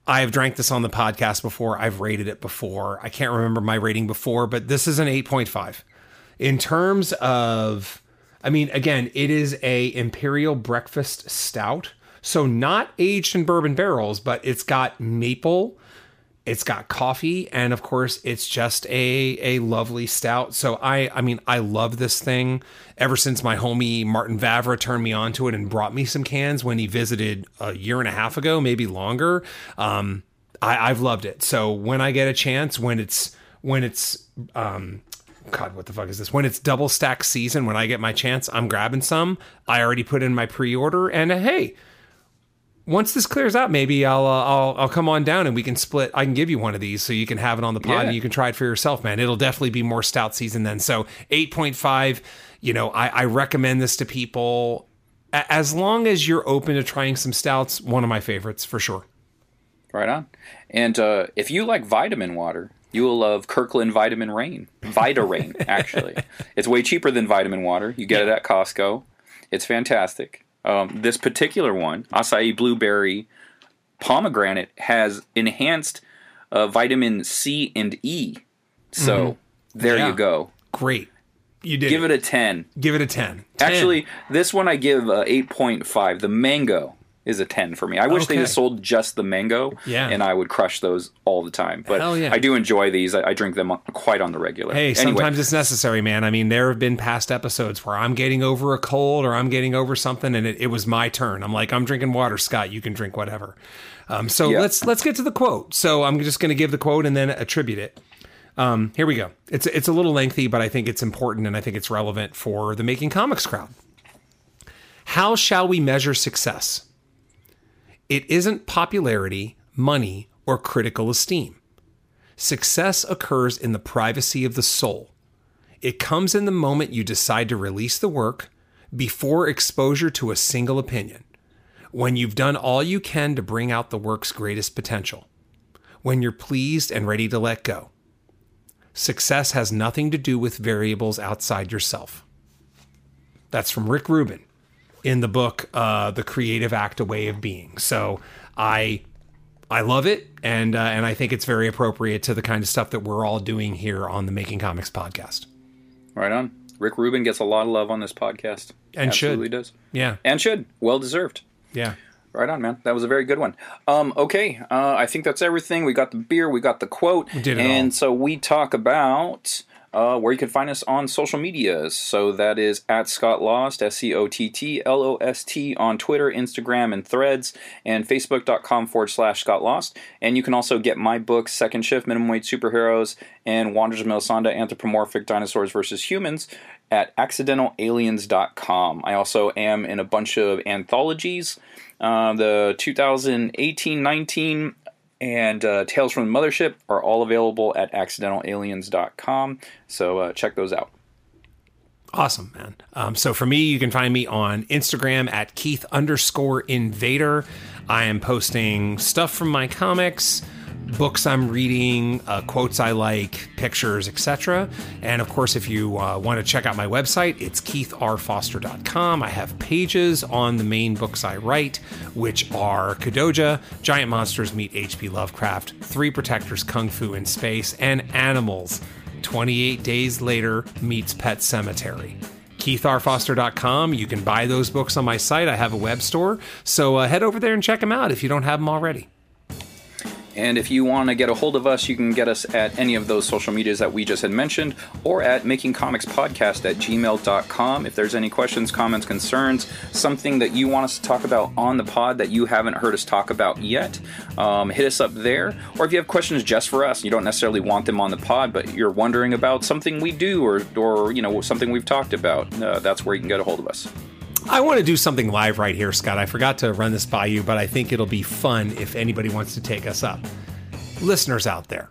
I have drank this on the podcast before. I've rated it before. I can't remember my rating before, but this is an 8.5. In terms of I mean, again, it is a imperial breakfast stout. So not aged in bourbon barrels, but it's got maple, it's got coffee, and of course, it's just a a lovely stout. So I I mean, I love this thing. Ever since my homie Martin Vavra turned me onto it and brought me some cans when he visited a year and a half ago, maybe longer. Um, I, I've loved it. So when I get a chance, when it's when it's um, God, what the fuck is this? When it's double stack season, when I get my chance, I'm grabbing some. I already put in my pre order, and uh, hey, once this clears out, maybe I'll uh, I'll I'll come on down and we can split. I can give you one of these so you can have it on the pod Yeah. and you can try it for yourself, man. It'll definitely be more stout season then. So eight point five. You know, I, I recommend this to people A- as long as you're open to trying some stouts. One of my favorites for sure. Right on. And uh, if you like vitamin water, you will love Kirkland Vitamin Rain. Vita Rain, [LAUGHS] actually. it's way cheaper than vitamin water. You get it at Costco. It's fantastic. Um, this particular one, acai blueberry pomegranate, has enhanced uh, vitamin C and E So there Yeah. you go. Great. You did. Give it a 10. Give it a 10. 10. Actually, this one I give a 8.5. The mango is a 10 for me. I wish they Okay. just sold just the mango, Yeah. and I would crush those all the time. But yeah. I do enjoy these. I, I drink them quite on the regular. Hey, anyway, sometimes it's necessary, man. I mean, there have been past episodes where I'm getting over a cold or I'm getting over something, and it, it was my turn. I'm like, I'm drinking water, Scott. You can drink whatever. Um, so Yeah. let's let's get to the quote. So I'm just going to give the quote and then attribute it. Um, here we go. It's it's a little lengthy, but I think it's important and I think it's relevant for the making comics crowd. How shall we measure success? It isn't popularity, money, or critical esteem. Success occurs in the privacy of the soul. It comes in the moment you decide to release the work before exposure to a single opinion, when you've done all you can to bring out the work's greatest potential, when you're pleased and ready to let go. Success has nothing to do with variables outside yourself. That's from Rick Rubin in the book uh, "The Creative Act: A Way of Being." So I I love it, and uh, and I think it's very appropriate to the kind of stuff that we're all doing here on the Making Comics podcast. right on. Rick Rubin gets a lot of love on this podcast. And should. Absolutely does. Yeah, And should. Well deserved. yeah. Right on, man. That was a very good one. Um, okay, uh, I think that's everything. We got the beer, we got the quote, did it and all. so we talk about uh, where you can find us on social medias. So that is at Scott Lost, S C O T T L O S T on Twitter, Instagram, and Threads, and Facebook.com forward slash Scott Lost. And you can also get my books, Second Shift, Minimum Wage Superheroes, and Wanderers of Melisanda, Anthropomorphic Dinosaurs versus Humans at accidentalaliens.com. I also am in a bunch of anthologies. Uh, the 2018-19 and uh, Tales from the Mothership are all available at accidentalaliens.com. So uh, check those out. Awesome, man. Um, so for me, you can find me on Instagram at Keith underscore invader. I am posting stuff from my comics, books I'm reading, uh, quotes I like, pictures, etc. And of course, if you uh, want to check out my website, it's keithrfoster.com. I have pages on the main books I write, which are Kodoja, Giant Monsters Meet H.P. Lovecraft, Three Protectors Kung Fu in Space, and Animals 28 Days Later meets Pet Sematary. KeithRFoster.com. You can buy those books on my site. I have a web store. So uh, head over there and check them out if you don't have them already. And if you want to get a hold of us, you can get us at any of those social medias that we just had mentioned or at makingcomicspodcast at gmail.com. If there's any questions, comments, concerns, something that you want us to talk about on the pod that you haven't heard us talk about yet, um, hit us up there. Or if you have questions just for us, you don't necessarily want them on the pod, but you're wondering about something we do or, or you know, something we've talked about, uh, that's where you can get a hold of us. I want to do something live right here, Scott. I forgot to run this by you, but I think it'll be fun if anybody wants to take us up. Listeners out there,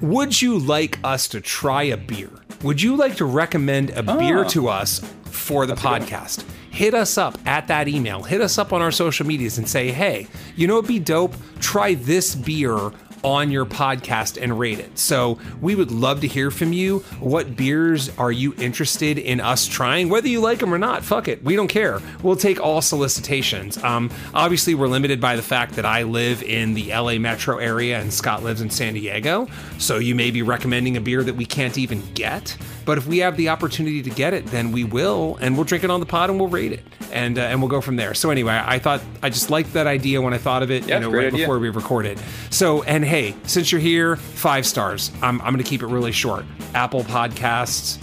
would you like us to try a beer? Would you like to recommend a beer Ah. to us for the podcast? Hit us up at that email. Hit us up on our social medias and say, hey, you know it'd be dope? Try this beer on your podcast and rate it. So we would love to hear from you. What beers are you interested in us trying? Whether you like them or not, fuck it. We don't care. We'll take all solicitations. Um, obviously, we're limited by the fact that I live in the LA metro area and Scott lives in San Diego. So you may be recommending a beer that we can't even get. But if we have the opportunity to get it, then we will, and we'll drink it on the pod and we'll rate it, and uh, and we'll go from there. So anyway, I thought I just liked that idea when I thought of it, Yeah, you know, right idea. before we recorded. So and hey, since you're here, five stars. I'm I'm going to keep it really short. Apple Podcasts,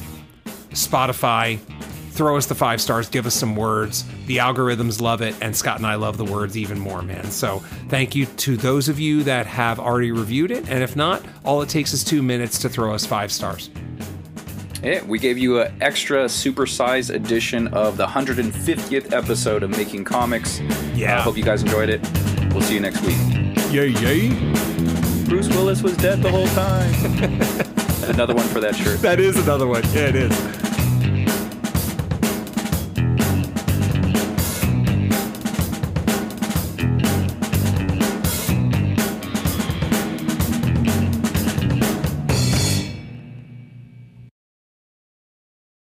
Spotify. Throw us the five stars, give us some words. The algorithms love it, and Scott and I love the words even more, man. So, thank you to those of you that have already reviewed it. And if not, all it takes is two minutes to throw us five stars. Yeah, we gave you an extra supersized edition of the 150th episode of Making Comics. Yeah. I hope you guys enjoyed it. We'll see you next week. Yay, yay. Bruce Willis was dead the whole time. [LAUGHS] Another one for that shirt. That is another one. Yeah, it is.